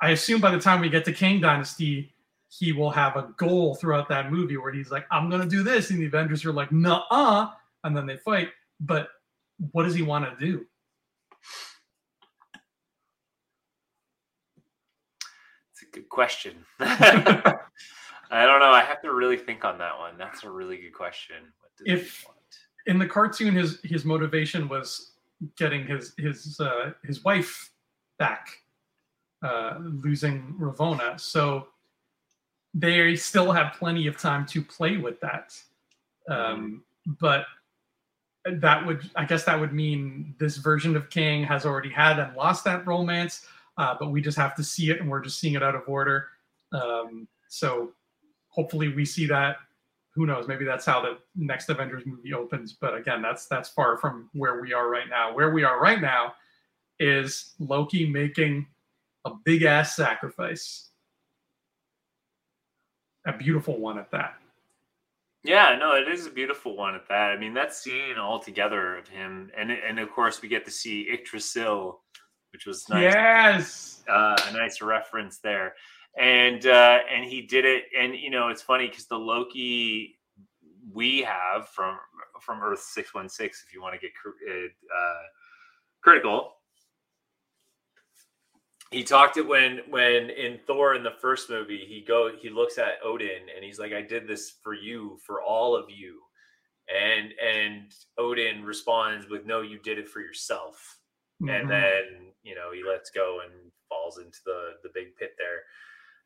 i assume by the time we get to kang dynasty he will have a goal throughout that movie where he's like i'm gonna do this. And the avengers are like nah and then they fight. But what does he want to do it's a good question I don't know. I have to really think on that one. That's a really good question. if in the cartoon, his his motivation was getting his his uh, his wife back, uh, losing Ravonna. So they still have plenty of time to play with that. Um, mm-hmm. But that would, I guess, that would mean this version of Kang has already had and lost that romance. Uh, but we just have to see it, and we're just seeing it out of order. Um, so hopefully we see that who knows maybe that's how the next avengers movie opens but again that's that's far from where we are right now where we are right now is loki making a big ass sacrifice a beautiful one at that yeah no it is a beautiful one at that. I mean that scene all together of him and and of course we get to see Yggdrasil, which was nice. Yes! Uh, a nice reference there. And uh, and he did it. And you know, it's funny because the Loki we have from from Earth six one six, if you want to get uh, critical, he talked it when when in Thor in the first movie he go he looks at Odin and he's like I did this for you for all of you and and Odin responds with no you did it for yourself mm-hmm. and then you know he lets go and falls into the the big pit there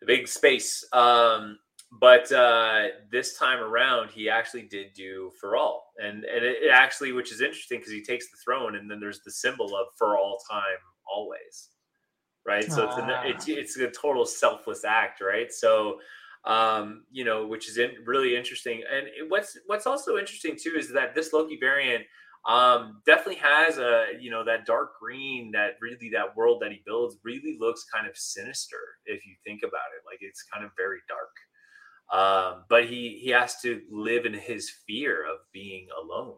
the big space. Um, but uh, this time around, he actually did do for all, and and it, it actually, which is interesting because he takes the throne, and then there's the symbol of for all time, always, right? So it's, an, ah. it's it's a total selfless act, right? So um, you know, which is in, really interesting. And what's what's also interesting too is that this Loki variant um, definitely has a you know that dark green that really that world that he builds really looks kind of sinister if you think about it like it's kind of very dark um, but he he has to live in his fear of being alone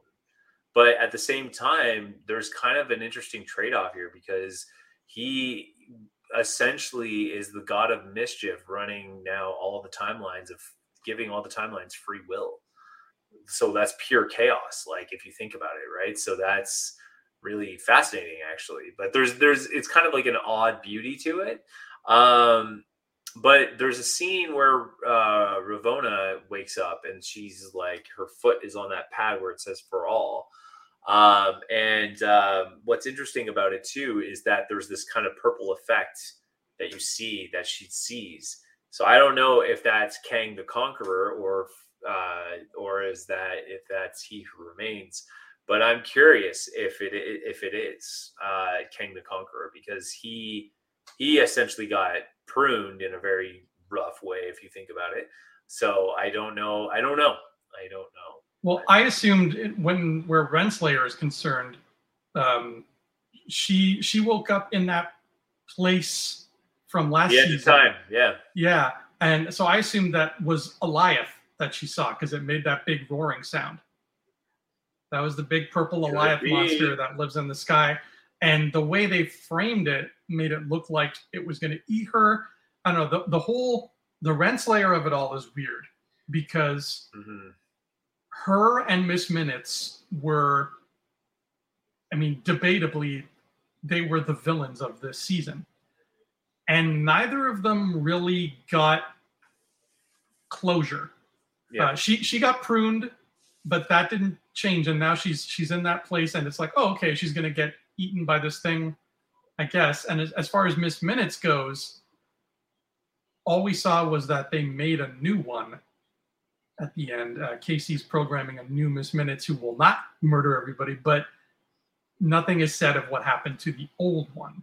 but at the same time there's kind of an interesting trade-off here because he essentially is the god of mischief running now all the timelines of giving all the timelines free will. So that's pure chaos like if you think about it right? So that's really fascinating actually. But there's there's it's kind of like an odd beauty to it. Um but there's a scene where uh ravonna wakes up and she's like her foot is on that pad where it says for all um and um what's interesting about it too is that there's this kind of purple effect that you see that she sees so i don't know if that's kang the conqueror or uh, or is that if that's he who remains? But I'm curious if it if it is uh, Kang the Conqueror because he he essentially got pruned in a very rough way if you think about it. So I don't know. I don't know. I don't know. Well, I assumed when where Renslayer is concerned, um, she she woke up in that place from last yeah, season. time. Yeah. Yeah. And so I assumed that was Alioth that she saw because it made that big roaring sound. That was the big purple Alioth monster that lives in the sky. And the way they framed it made it look like it was going to eat her. I don't know. The, the whole, the Renslayer of it all is weird because Mhm. Her and Miss Minutes were, I mean, debatably, they were the villains of this season. And neither of them really got closure. Yeah. Uh, she she got pruned, but that didn't change. And now she's she's in that place, and it's like, oh, okay, she's gonna get eaten by this thing, I guess. And as, as far as Miss Minutes goes, all we saw was that they made a new one at the end. Uh, Casey's programming a new Miss Minutes who will not murder everybody, but nothing is said of what happened to the old one.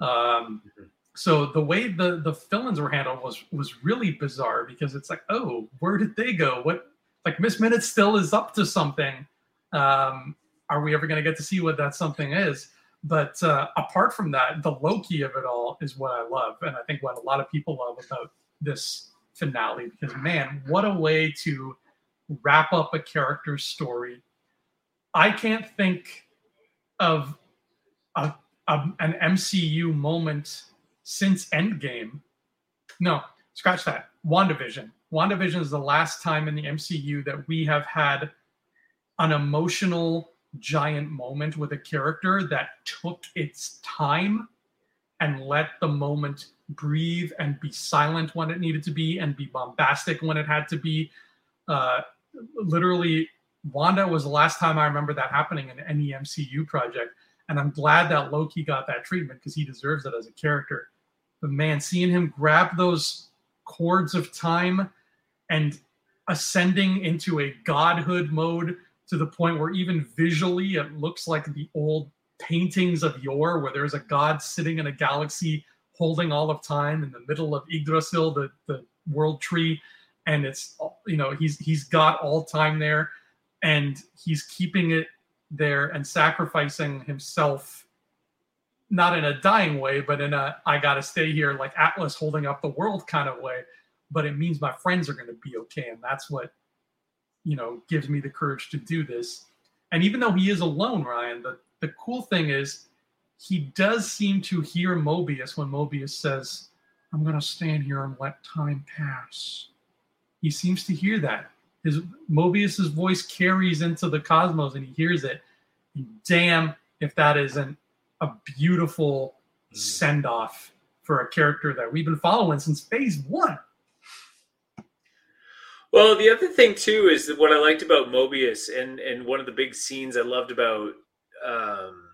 Um, Mhm. so the way the the fill-ins were handled was was really bizarre because it's like, oh, where did they go? What like Miss Minutes still is up to something. Um, are we ever going to get to see what that something is? But uh, apart from that, the Loki of it all is what I love, and I think what a lot of people love about this finale. Because man, what a way to wrap up a character's story. I can't think of a, a an MCU moment since Endgame. No, scratch that. WandaVision. WandaVision is the last time in the MCU that we have had an emotional giant moment with a character that took its time and let the moment breathe and be silent when it needed to be and be bombastic when it had to be. Uh, literally, Wanda was the last time I remember that happening in any MCU project. And I'm glad that Loki got that treatment because he deserves it as a character. But man, seeing him grab those cords of time and ascending into a godhood mode to the point where even visually it looks like the old paintings of yore, where there's a god sitting in a galaxy holding all of time in the middle of Yggdrasil, the, the world tree, and it's you know he's he's got all time there, and he's keeping it there and sacrificing himself, not in a dying way, but in a I gotta stay here like Atlas holding up the world kind of way. But it means my friends are going to be okay, and that's what you know gives me the courage to do this. And even though he is alone, Ryan, the the cool thing is he does seem to hear Mobius when Mobius says, I'm going to stand here and let time pass. He seems to hear that. His Mobius's voice carries into the cosmos and he hears it. And damn, if that isn't a beautiful Mm. send off for a character that we've been following since phase one. Well, the other thing too is that what I liked about Mobius, and and one of the big scenes I loved about um,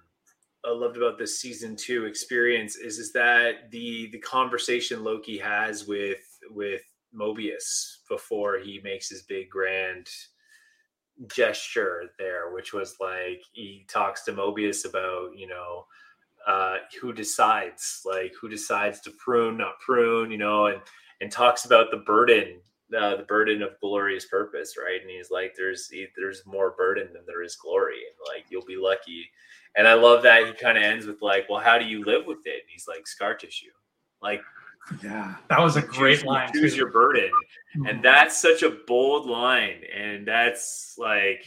I loved about this season two experience is is that the the conversation Loki has with with Mobius before he makes his big grand gesture there, which was like he talks to Mobius about you know uh, who decides like who decides to prune not prune you know and and talks about the burden uh, the burden of glorious purpose, right? And he's like, "There's there's more burden than there is glory, and like you'll be lucky." And I love that he kind of ends with like, "Well, how do you live with it?" And he's like, "Scar tissue." Like, Yeah, that was a great choose, line. Choose too. your burden, and that's such a bold line, and that's like,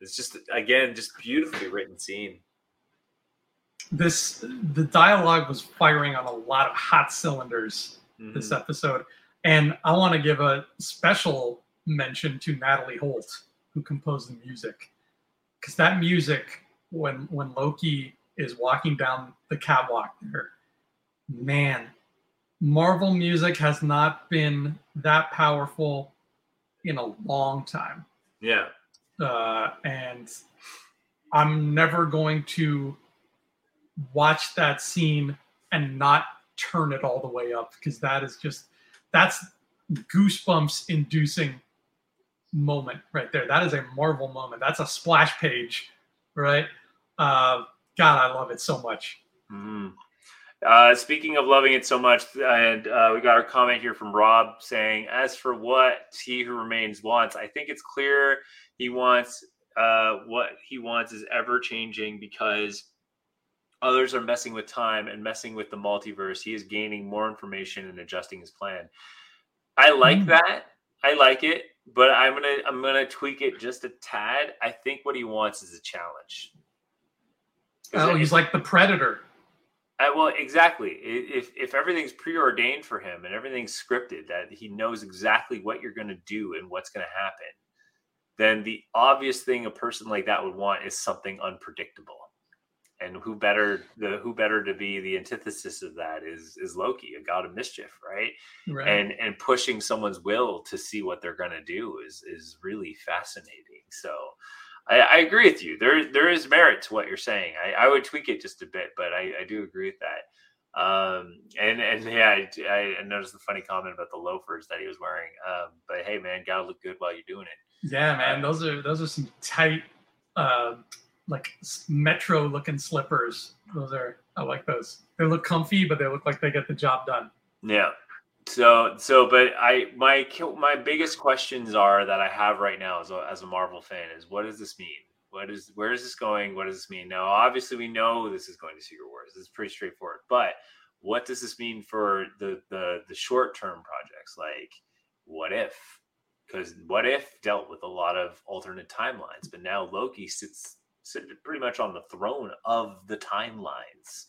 it's just again just beautifully written scene. this the dialogue was firing on a lot of hot cylinders this Mhm. episode. And I want to give a special mention to Natalie Holt, who composed the music. Because that music, when when Loki is walking down the catwalk there, man, Marvel music has not been that powerful in a long time. Yeah, Uh, and I'm never going to watch that scene and not turn it all the way up because that is just that's goosebumps inducing moment right there. That is a marvel moment. That's a splash page right uh god i love it so much Mhm. Uh, speaking of loving it so much, and uh, we got our comment here from Rob saying, "As for what he who remains wants, I think it's clear he wants uh, what he wants is ever changing because others are messing with time and messing with the multiverse. He is gaining more information and adjusting his plan. I like Mm. that. I like it, but I'm gonna I'm gonna tweak it just a tad. I think what he wants is a challenge. Oh he's like the predator Uh, well, exactly. If if everything's preordained for him and everything's scripted, that he knows exactly what you're going to do and what's going to happen, then the obvious thing a person like that would want is something unpredictable. And who better the who better to be the antithesis of that is is Loki, a god of mischief, right? right. And and pushing someone's will to see what they're going to do is is really fascinating. So I, I, agree with you. There, there is merit to what you're saying. I, I would tweak it just a bit, but I, I do agree with that. Um, and and yeah, I, I, noticed the funny comment about the loafers that he was wearing. Um, but hey, man, gotta look good while you're doing it. Yeah, man, those are those are some tight, uh, like metro looking slippers. Those are I like those. They look comfy, but they look like they get the job done. Yeah, so so but i my my biggest questions are that i have right now as a, as a marvel fan is what does this mean? What is where is this going? What does this mean? Now obviously we know this is going to secret wars. It's pretty straightforward but what does this mean for the the the short term projects? Like what if? Because what if dealt with a lot of alternate timelines but now loki sits sits pretty much on the throne of the timelines.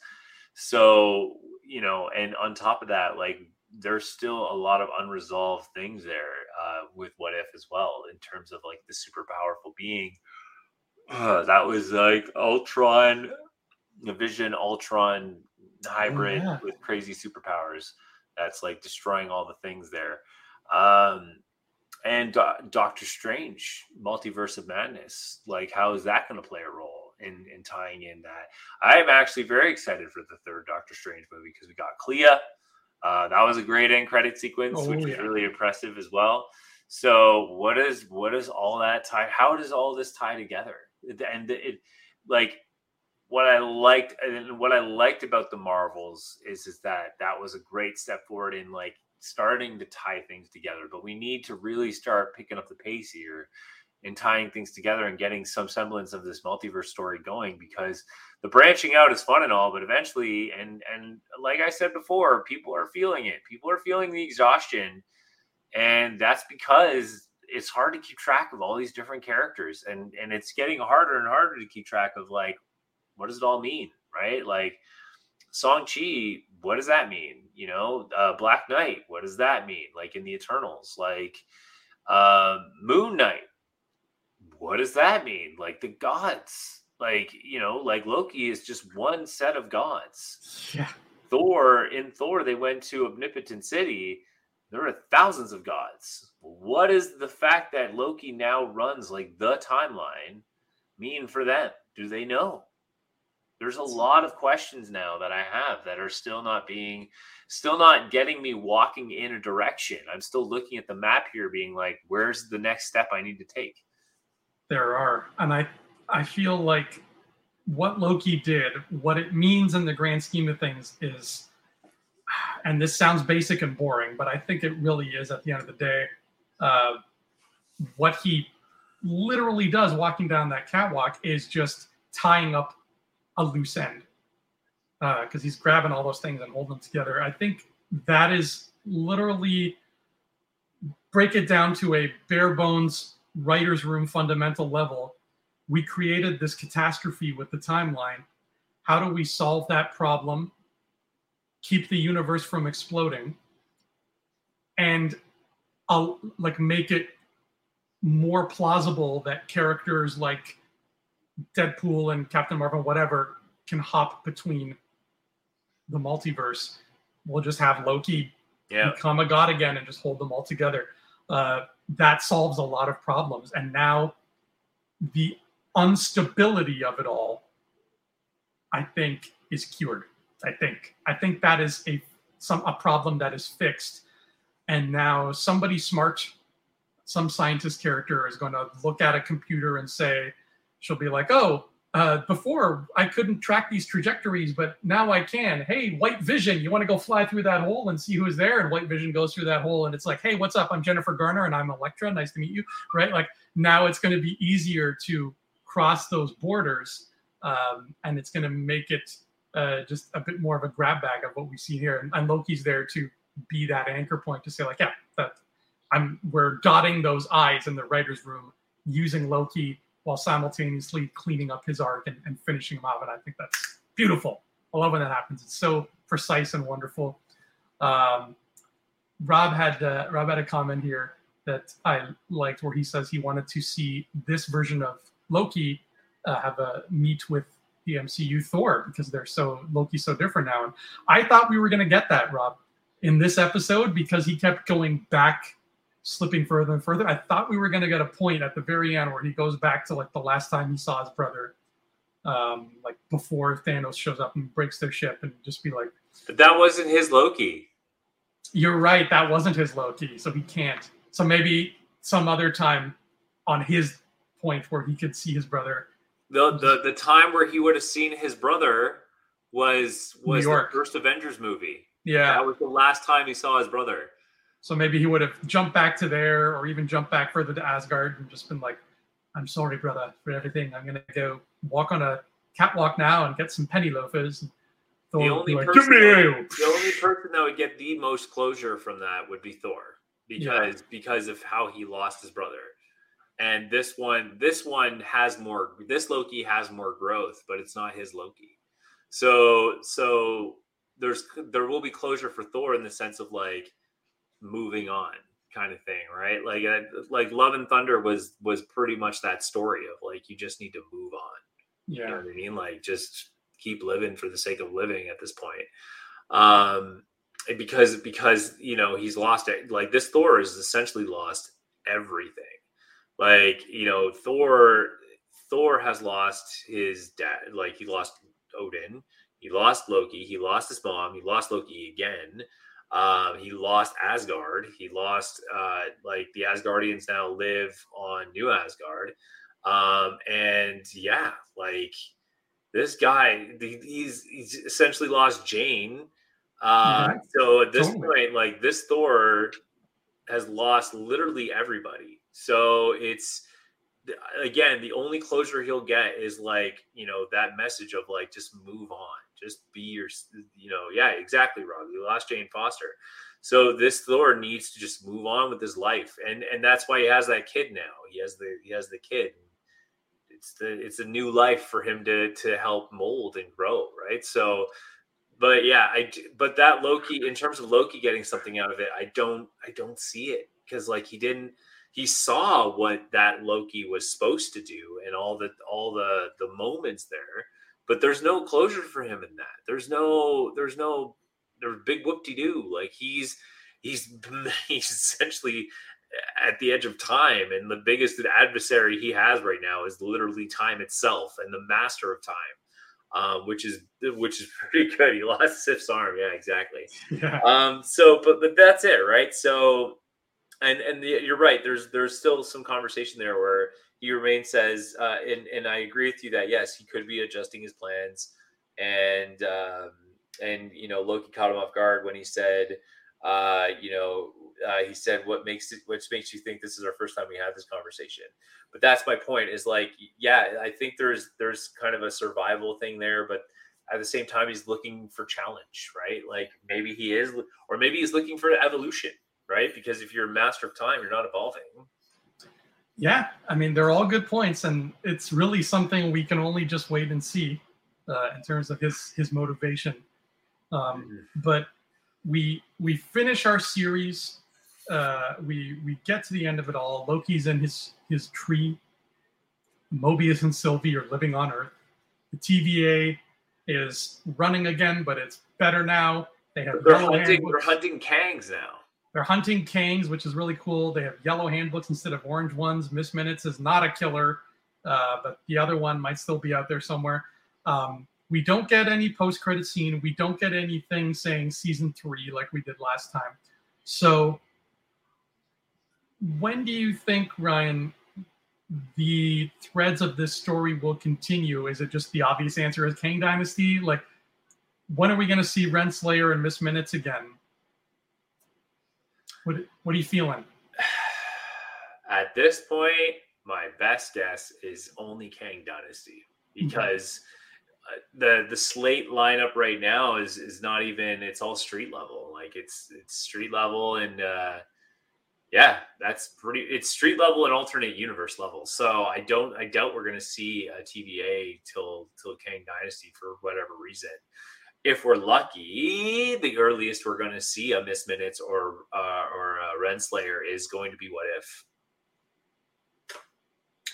So you know and on top of that like there's still a lot of unresolved things there uh, with what if as well in terms of like the super powerful being. Uh, that was like ultron vision ultron hybrid oh, yeah. with crazy superpowers that's like destroying all the things there. Um and uh, doctor strange multiverse of madness like how is that going to play a role in in tying in that? I'm actually very excited for the third doctor strange movie because we got clea uh, that was a great end credit sequence, oh, which yeah. was really impressive as well. So what is what is all that tie? How does all this tie together? And it like what I liked and what I liked about the Marvels is is that that was a great step forward in like starting to tie things together. But we need to really start picking up the pace here in tying things together and getting some semblance of this multiverse story going because the branching out is fun and all but eventually and and like i said before people are feeling it. People are feeling the exhaustion and that's because it's hard to keep track of all these different characters and and it's getting harder and harder to keep track of like what does it all mean right? Like Shang-Chi what does that mean? You know uh, black knight what does that mean? Like in the eternals like uh, moon knight what does that mean? Like the gods, like, you know, like Loki is just one set of gods. Yeah. Thor, in Thor, they went to Omnipotent City. There are thousands of gods. What is the fact that Loki now runs like the timeline mean for them? Do they know? There's a lot of questions now that I have that are still not being, still not getting me walking in a direction. I'm still looking at the map here, being like, where's the next step I need to take? There are. And I I feel like what Loki did, what it means in the grand scheme of things is and this sounds basic and boring, but I think it really is at the end of the day. Uh, what he literally does walking down that catwalk is just tying up a loose end because uh, he's grabbing all those things and holding them together. I think that is literally break it down to a bare bones writer's room fundamental level, we created this catastrophe with the timeline. How do we solve that problem? Keep the universe from exploding, and I'll like make it more plausible that characters like Deadpool and Captain Marvel, whatever, can hop between the multiverse. We'll just have Loki yeah. become a god again and just hold them all together. Uh, that solves a lot of problems. And now the instability of it all, I think, is cured. I think. I think that is a some a problem that is fixed. And now somebody smart, some scientist character is going to look at a computer and say, she'll be like, oh, uh, before I couldn't track these trajectories, but now I can. Hey, White Vision, you want to go fly through that hole and see who's there? And White Vision goes through that hole, and it's like, hey, what's up? I'm Jennifer Garner, and I'm Elektra. Nice to meet you. Right? Like now, it's going to be easier to cross those borders, um, and it's going to make it uh, just a bit more of a grab bag of what we see here. And, and Loki's there to be that anchor point to say, like, yeah, that I'm we're dotting those I's in the writers' room using Loki while simultaneously cleaning up his arc and, and finishing him off. And I think that's beautiful. I love when that happens. It's so precise and wonderful. Um, Rob had uh, Rob had a comment here that I liked where he says he wanted to see this version of Loki uh, have a meet with the MCU Thor because they're so Loki's so different now. And I thought we were going to get that, Rob, in this episode because he kept going back, slipping further and further. I thought we were going to get a point at the very end where he goes back to like the last time he saw his brother, um, like before Thanos shows up and breaks their ship, and just be like, But that wasn't his Loki. "You're right, that wasn't his Loki, so he can't." So maybe some other time on his point where he could see his brother The the the time where he would have seen his brother was was the first Avengers movie. Yeah. That was the last time he saw his brother. So maybe he would have jumped back to there or even jumped back further to Asgard and just been like, I'm sorry, brother, for everything. I'm going to go walk on a catwalk now and get some penny loafers. And Thor The only like, person, "Give me that, ale." the only person that would get the most closure from that would be Thor because because of how he lost his brother. And this one, this one has more. This Loki has more growth, but it's not his Loki. So so there's there will be closure for Thor in the sense of like moving on kind of thing, right? Like like Love and Thunder was was pretty much that story of like you just need to move on. You know Yeah. what I mean? Like just keep living for the sake of living at this point. Um because because you know he's lost it like this Thor has essentially lost everything. Like, you know, Thor Thor has lost his dad, like he lost Odin, he lost Loki, he lost his mom, he lost Loki again. Um, he lost Asgard. He lost uh, like the Asgardians now live on New Asgard. Um, and yeah, like this guy, he's he's essentially lost Jane. Uh, Mhm. So at this Totally. point, like this Thor has lost literally everybody. So it's again the only closure he'll get is like you know that message of like just move on, just be your you know yeah exactly Rob. You lost Jane Foster. So this Thor needs to just move on with his life, and and that's why he has that kid now. He has the he has the kid. It's the it's a new life for him to to help mold and grow, right? So, but yeah, I but that Loki in terms of Loki getting something out of it, I don't I don't see it because like he didn't he saw what that Loki was supposed to do and all the all the the moments there, but there's no closure for him in that. There's no there's no there's big whoop de doo. Like he's he's he's essentially at the edge of time, and the biggest adversary he has right now is literally time itself and the master of time. Um, which is which is pretty good. He lost Sif's arm, yeah, exactly. Yeah. Um, so, but but that's it, right? So, and and the, you're right. There's there's still some conversation there where he remains says, uh, and and I agree with you that yes, he could be adjusting his plans, and um, and you know Loki caught him off guard when he said, uh, you know, uh, he said, "What makes it? which makes you think this is our first time we had this conversation?" But that's my point. Is like, yeah, I think there's there's kind of a survival thing there, but at the same time, he's looking for challenge, right? Like maybe he is, or maybe he's looking for evolution, right? Because if you're a master of time, you're not evolving. Yeah, I mean they're all good points, and it's really something we can only just wait and see uh, in terms of his his motivation. Um, but we we finish our series. Uh, we we get to the end of it all. Loki's in his his tree. Mobius and Sylvie are living on Earth. The TVA is running again, but it's better now. They have They're hunting. They're hunting Kangs now. They're hunting Kangs, which is really cool. They have yellow handbooks instead of orange ones. Miss Minutes is not a killer, uh, but the other one might still be out there somewhere. Um, we don't get any post credit scene. We don't get anything saying season three like we did last time. So, when do you think, Ryan, the threads of this story will continue? Is it just the obvious answer is Kang Dynasty? Like, when are we going to see Renslayer and Miss Minutes again? What What are you feeling? At this point, my best guess is only Kang Dynasty because uh, the the slate lineup right now is is not even it's all street level. Like it's it's street level and uh yeah, that's pretty it's street level and alternate universe level. So I don't I doubt we're gonna see a TVA till till Kang Dynasty for whatever reason. If we're lucky, the earliest we're going to see a Miss Minutes or uh, or a Renslayer is going to be What If.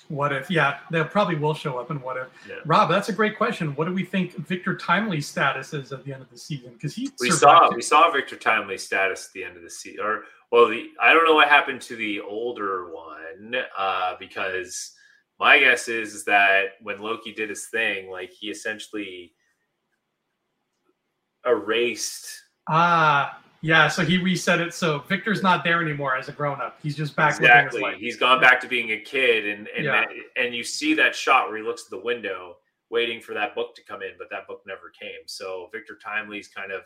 What if? Yeah, they probably will show up in What If. Yeah. Rob, that's a great question. What do we think Victor Timely's status is at the end of the season? Because he We saw it. we saw Victor Timely status at the end of the season, or well, the I don't know what happened to the older one uh, because my guess is, is that when Loki did his thing, like he essentially erased Ah, yeah. So he reset it. So Victor's not there anymore as a grown up. He's just back exactly. He's gone back to being a kid, and and Yeah. that- and you see that shot where he looks at the window, waiting for that book to come in, but that book never came. So Victor Timely's kind of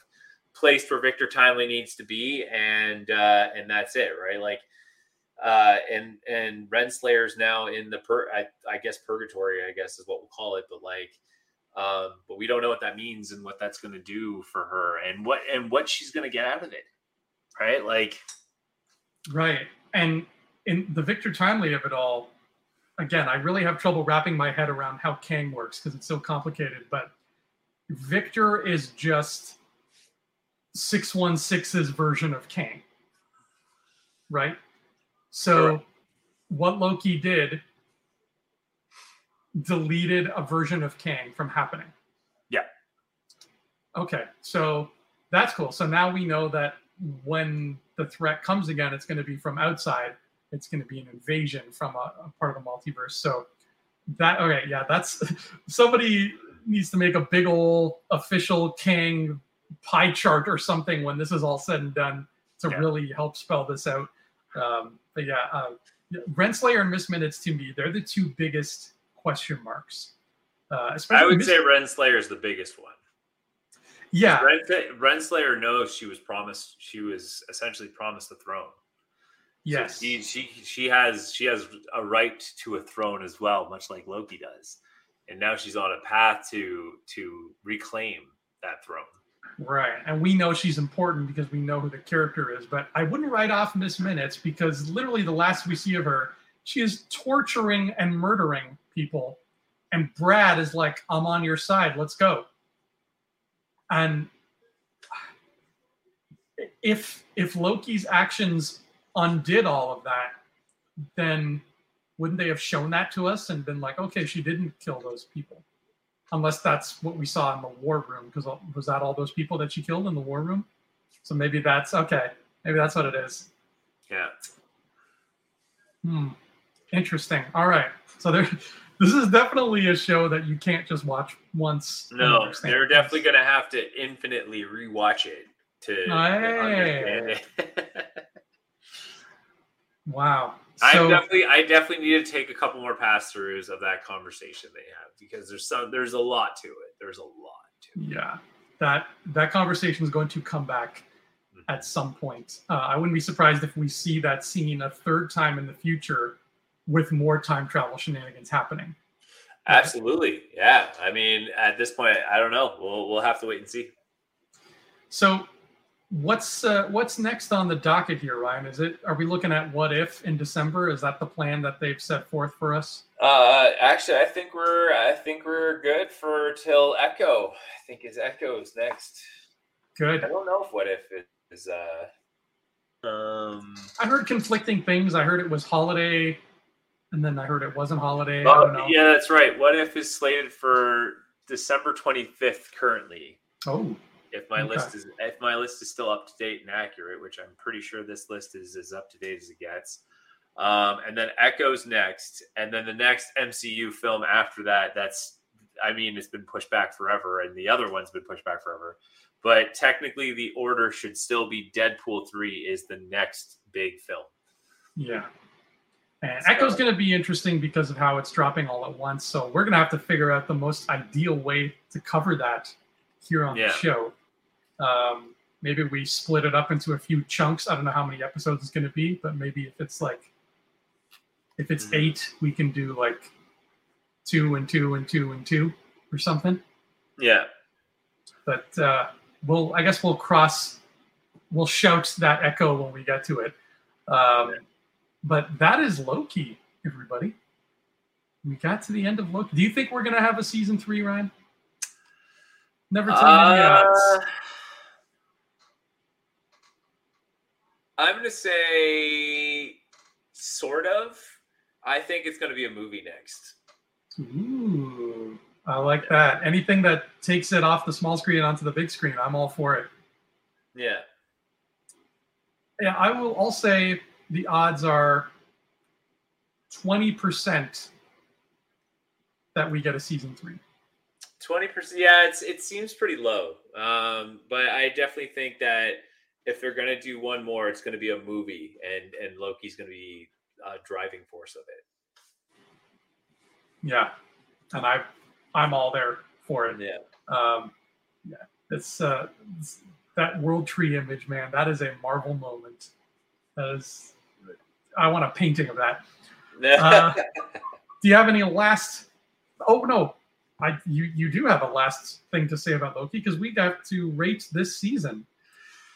placed where Victor Timely needs to be, and uh, and that's it, right? Like, uh, and and Renslayer's now in the per, I, I guess purgatory, I guess is what we'll call it, but like. Um, but we don't know what that means and what that's going to do for her and what and what she's going to get out of it right like Right. And in the Victor Timely of it all, again, I really have trouble wrapping my head around how Kang works because it's so complicated. But Victor is just 616's version of Kang. Right? So Correct. what Loki did deleted a version of Kang from happening. Yeah. Okay. So that's cool. So now we know that when the threat comes again, it's going to be from outside. It's going to be an invasion from a, a part of the multiverse. So that okay, yeah, that's somebody needs to make a big old official Kang pie chart or something when this is all said and done to Yeah. really help spell this out. Um, but yeah, uh, Renslayer and Miss Minutes to me, they're the two biggest question marks. Uh, especially I would say Renslayer is the biggest one. yeah, Ren, Renslayer knows she was promised. She was essentially promised the throne. So yes, she, she she has she has a right to a throne as well, much like Loki does. And now she's on a path to to reclaim that throne. Right. And we know she's important because we know who the character is. But I wouldn't write off Miss Minutes because literally the last we see of her, she is torturing and murdering people. And Brad is like, I'm on your side. Let's go. And if if Loki's actions undid all of that, then wouldn't they have shown that to us and been like, okay, she didn't kill those people? unless that's what we saw in the war room because was that all those people that she killed in the war room so maybe that's okay maybe that's what it is Yeah. hmm interesting all right so there this is definitely a show that you can't just watch once No, they're definitely gonna have to infinitely rewatch it to, to Hey. understand it. wow I definitely, I definitely need to take a couple more pass throughs of that conversation they have because there's some, there's a lot to it. There's a lot to it. yeah that that conversation is going to come back at some point uh, i wouldn't be surprised if we see that scene a third time in the future with more time travel shenanigans happening Absolutely, yeah. I mean, at this point, I don't know. We'll we'll have to wait and see. So, what's uh, what's next on the docket here, Ryan? Is it are we looking at what if in December? Is that the plan that they've set forth for us? Uh, actually, I think we're I think we're good for till Echo. I think is Echo's next. Good. I don't know if what if is uh um I heard conflicting things. I heard it was holiday, and then I heard it wasn't holiday. I don't oh, know. yeah that's right. What if is slated for December twenty fifth currently. Oh, If my Okay. list is if my list is still up to date and accurate, which I'm pretty sure this list is as up to date as it gets. Um, and then Echoes next, and then the next MCU film after that. That's I mean, it's been pushed back forever, and the other one's been pushed back forever. But technically, the order should still be Deadpool three is the next big film. yeah. And So- Echo's going to be interesting because of how it's dropping all at once. So we're going to have to figure out the most ideal way to cover that here on Yeah. the show. Um, maybe we split it up into a few chunks. I don't know how many episodes it's going to be, but maybe if it's like, if it's Mhm. eight, we can do like two and two and two and two or something. Yeah, But uh, we'll, I guess we'll cross, we'll shout that echo when we get to it. Um, but that is Loki, everybody. We got to the end of Loki. Do you think we're going to have a season three, Ryan? Never tell me the odds. Uh, I'm gonna say sort of. I think it's gonna be a movie next. Ooh, I like that. Anything that takes it off the small screen onto the big screen, I'm all for it. Yeah. Yeah, I will. I'll say the odds are twenty percent that we get a season three. Twenty percent. Yeah, it's it seems pretty low. Um, but I definitely think that if they're gonna do one more, it's gonna be a movie, and and Loki's gonna be a driving force of it. Yeah, and I, I'm all there for it. Yeah. Um, yeah, it's, uh, it's that World Tree image, man. That is a Marvel moment. That is, I want a painting of that. Uh, do you have any last? Oh no, I you you do have a last thing to say about Loki because we got to rate this season.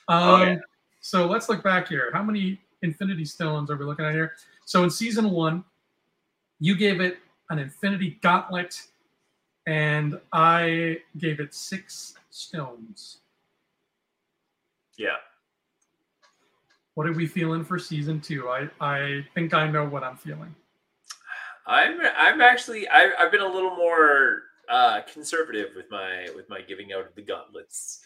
Um, Oh, yeah. So let's look back here. How many Infinity Stones are we looking at here? So in season one, you gave it an Infinity Gauntlet, and I gave it six stones. yeah. What are we feeling for season two? I I think I know what I'm feeling. I'm I'm actually I've, I've been a little more uh, conservative with my with my giving out of the gauntlets,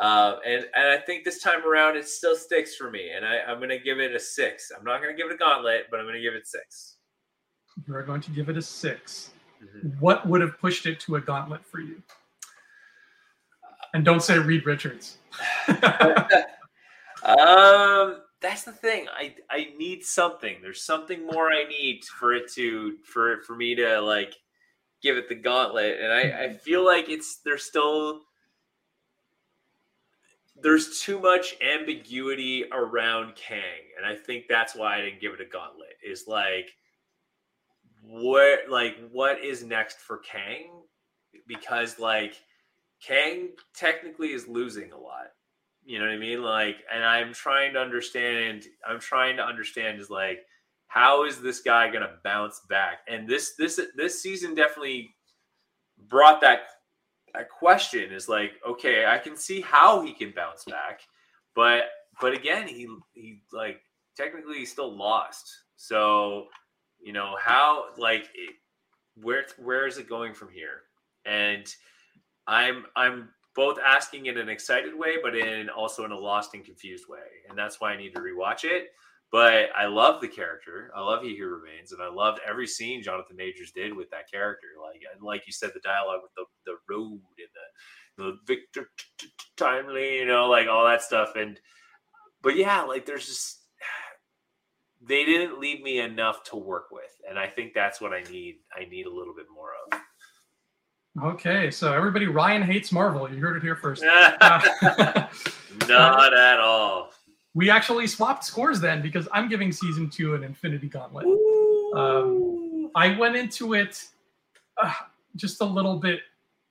uh, and and I think this time around it still sticks for me, and I, I'm gonna give it a six. I'm not gonna give it a gauntlet, but I'm gonna give it six. You're going to give it a six. Mhm. What would have pushed it to a gauntlet for you? And don't say Reed Richards. um, that's the thing. I I need something. There's something more I need for it to for it for me to like give it the gauntlet, and I I mm-hmm. feel like it's there's still there's too much ambiguity around Kang, and I think that's why I didn't give it a gauntlet. Is like what like what is next for Kang? Because like Kang technically is losing a lot. You know what I mean? Like, and I'm trying to understand. I'm trying to understand is like, how is this guy gonna bounce back? And this this this season definitely brought that that question. Is like, okay, I can see how he can bounce back, but but again, he he like technically he's still lost. So you know how like where where is it going from here? And I'm I'm both asking in an excited way, but in also in a lost and confused way, and that's why I need to rewatch it. But I love the character. I love He Who Remains, and I loved every scene Jonathan Majors did with that character. Like like you said, the dialogue with the the road and the the Victor Timely, you know, like all that stuff. And but yeah, like there's just they didn't leave me enough to work with, and I think that's what I need. I need a little bit more of. Okay, so everybody, Ryan hates Marvel. You heard it here first. Uh, Not at all. we actually swapped scores then because I'm giving season two an Infinity Gauntlet. Um, I went into it uh, just a little bit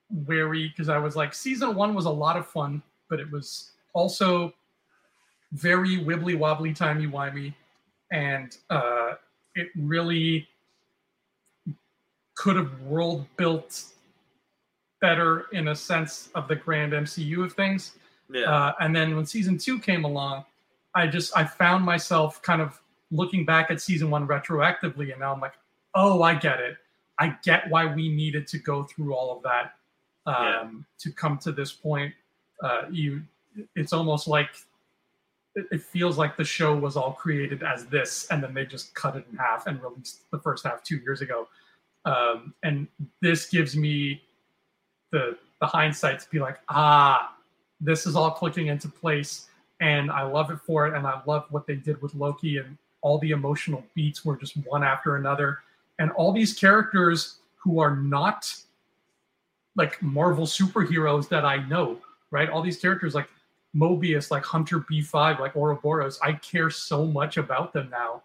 wary because I was like, season one was a lot of fun, but it was also very wibbly wobbly, timey wimey, and uh, it really could have world built better in a sense of the grand MCU of things. yeah. Uh, and then when season two came along, I just I found myself kind of looking back at season one retroactively, and now I'm like, oh, I get it. I get why we needed to go through all of that um, to come to this point. Uh, you, it's almost like it, it feels like the show was all created as this, and then they just cut it in half and released the first half two years ago. Um, and this gives me the the hindsight to be like, ah, this is all clicking into place and I love it for it. And I love what they did with Loki and all the emotional beats were just one after another. And all these characters who are not like Marvel superheroes that I know, right? All these characters like Mobius, like Hunter B5, like Ouroboros, I care so much about them now.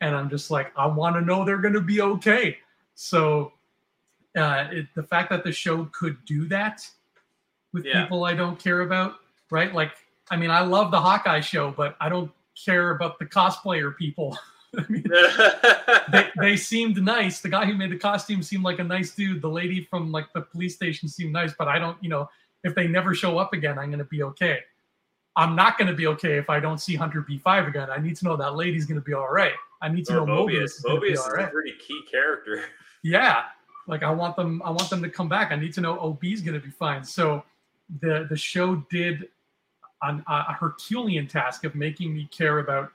And I'm just like, I want to know they're going to be okay. So uh, it, the fact that the show could do that with Yeah. people I don't care about, right? Like, I mean, I love the Hawkeye show, but I don't care about the cosplayer people. I mean, they, they seemed nice. The guy who made the costume seemed like a nice dude. The lady from like the police station seemed nice, but I don't, you know, if they never show up again, I'm going to be okay. I'm not going to be okay if I don't see Hunter B5 again. I need to know that lady's going to be all right. I need to Or know Mobius. Mobius is, Mobius going to is a pretty key character. Yeah, like I want them. I want them to come back. I need to know OB's going to be fine. So the the show did an, a Herculean task of making me care about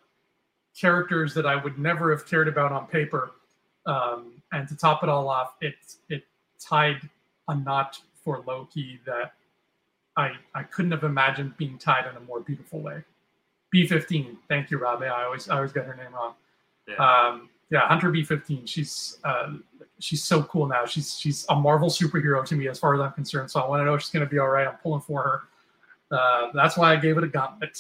characters that I would never have cared about on paper. Um, and to top it all off, it it tied a knot for Loki that I I couldn't have imagined being tied in a more beautiful way. B15. Thank you, Rob. Yeah, I always I always get her name wrong. Yeah. Um, yeah, Hunter B15. She's uh, she's so cool now. She's she's a Marvel superhero to me as far as I'm concerned. So I want to know she's going to be all right. I'm pulling for her. Uh, that's why I gave it a gauntlet.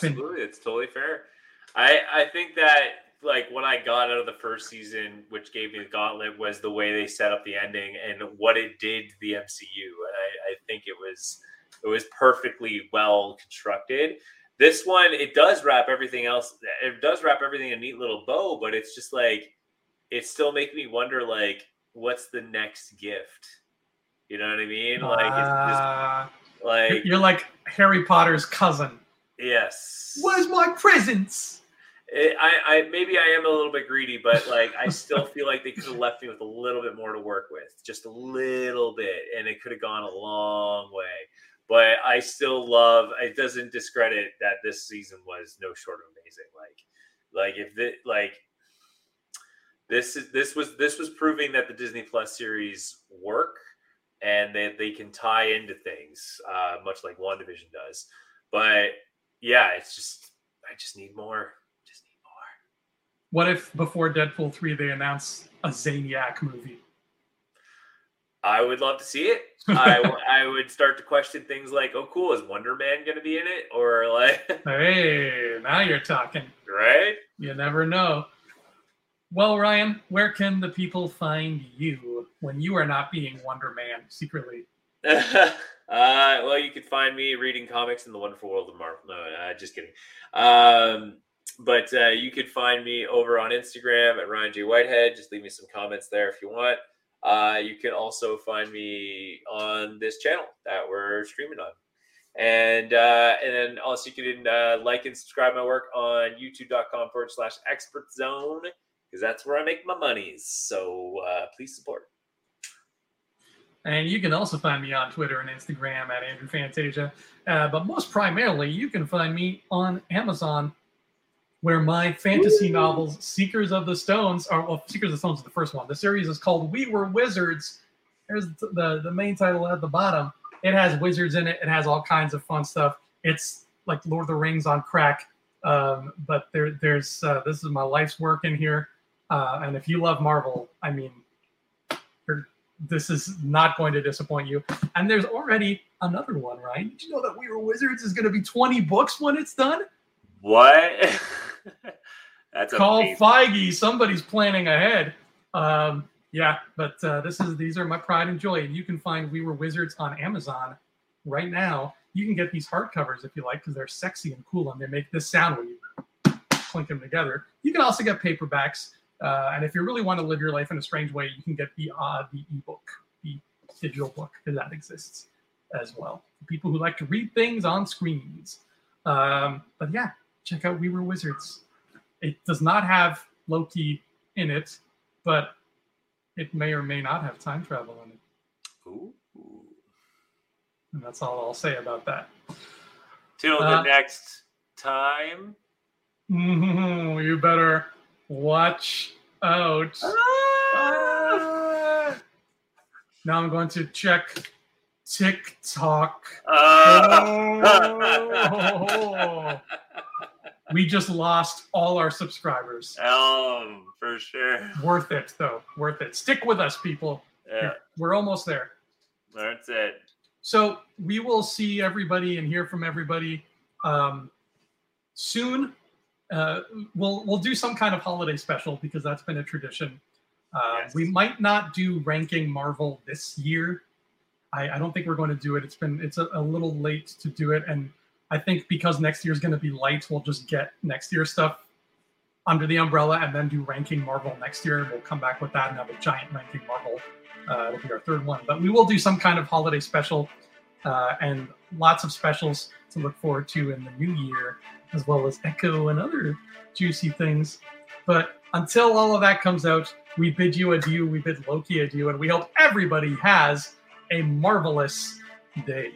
been- Absolutely, it's totally fair. I I think that like what I got out of the first season, which gave me the gauntlet, was the way they set up the ending and what it did to the MCU. And I, I think it was it was perfectly well constructed. This one, it does wrap everything else. It does wrap everything in a neat little bow, but it's just like it still makes me wonder, like, what's the next gift? You know what I mean? Like, it's Uh, just like you're like Harry Potter's cousin. yes. Where's my presents? It, I, I maybe I am a little bit greedy, but like I still feel like they could have left me with a little bit more to work with, just a little bit, and it could have gone a long way. But I still love. It doesn't discredit that this season was no short of amazing. Like, like if the like this is this was this was proving that the Disney Plus series work and that they can tie into things, uh, much like WandaVision does. But yeah, it's just I just need more. Just need more. What if before Deadpool 3 they announce a Zaniac movie? I would love to see it. I, w- I would start to question things like, oh, cool, is Wonder Man going to be in it? Or like, Hey, now you're talking. right? You never know. Well, Ryan, where can the people find you when you are not being Wonder Man secretly? uh, well, you can find me reading comics in the wonderful world of Marvel. No, uh, just kidding. Um, but uh, you could find me over on Instagram at Ryan J Whitehead. Just leave me some comments there if you want. Uh, you can also find me on this channel that we're streaming on. And uh, and then also you can uh, like and subscribe my work on youtube.com forward slash expert zone because that's where I make my monies. So uh, please support. And you can also find me on Twitter and Instagram at Andrew Fantasia. Uh, but most primarily, you can find me on Amazon, where my fantasy Ooh. novels, Seekers of the Stones, are well, Seekers of the Stones is the first one. The series is called We Were Wizards. There's the, the, the main title at the bottom. It has wizards in it. It has all kinds of fun stuff. It's like Lord of the Rings on crack. Um, but there, there's uh, this is my life's work in here. Uh, and if you love Marvel, I mean, you're, this is not going to disappoint you. And there's already another one, right? Did you know that We Were Wizards is going to be 20 books when it's done? What? That's Call amazing. Feige. Somebody's planning ahead. Um, yeah, but uh, this is these are my pride and joy. And you can find We Were Wizards on Amazon right now. You can get these hardcovers if you like because they're sexy and cool and they make this sound when you clink them together. You can also get paperbacks. Uh, and if you really want to live your life in a strange way, you can get the uh, the ebook, the digital book, because that exists as well. For people who like to read things on screens. Um, but yeah, check out We Were Wizards. It does not have Loki in it, but it may or may not have time travel in it. Ooh. And that's all I'll say about that. Till Uh, the next time. Mhm, you better watch out. Ah! Now I'm going to check TikTok. Oh. we just lost all our subscribers. um, for sure. Worth it, though. Worth it. Stick with us, people. Yeah, We're almost there. that's it. So we will see everybody and hear from everybody um, soon. Uh, we'll we'll do some kind of holiday special because that's been a tradition. Uh, Yes. We might not do ranking Marvel this year. I, I don't think we're going to do it. It's been it's a, a little late to do it, and I think because next year's going to be light, we'll just get next year's stuff under the umbrella and then do ranking Marvel next year. We'll come back with that and have a giant ranking Marvel Uh, it'll be our third one, but we will do some kind of holiday special uh, and lots of specials to look forward to in the new year, as well as Echo and other juicy things. But until all of that comes out, we bid you adieu. We bid Loki adieu, and we hope everybody has a marvelous day.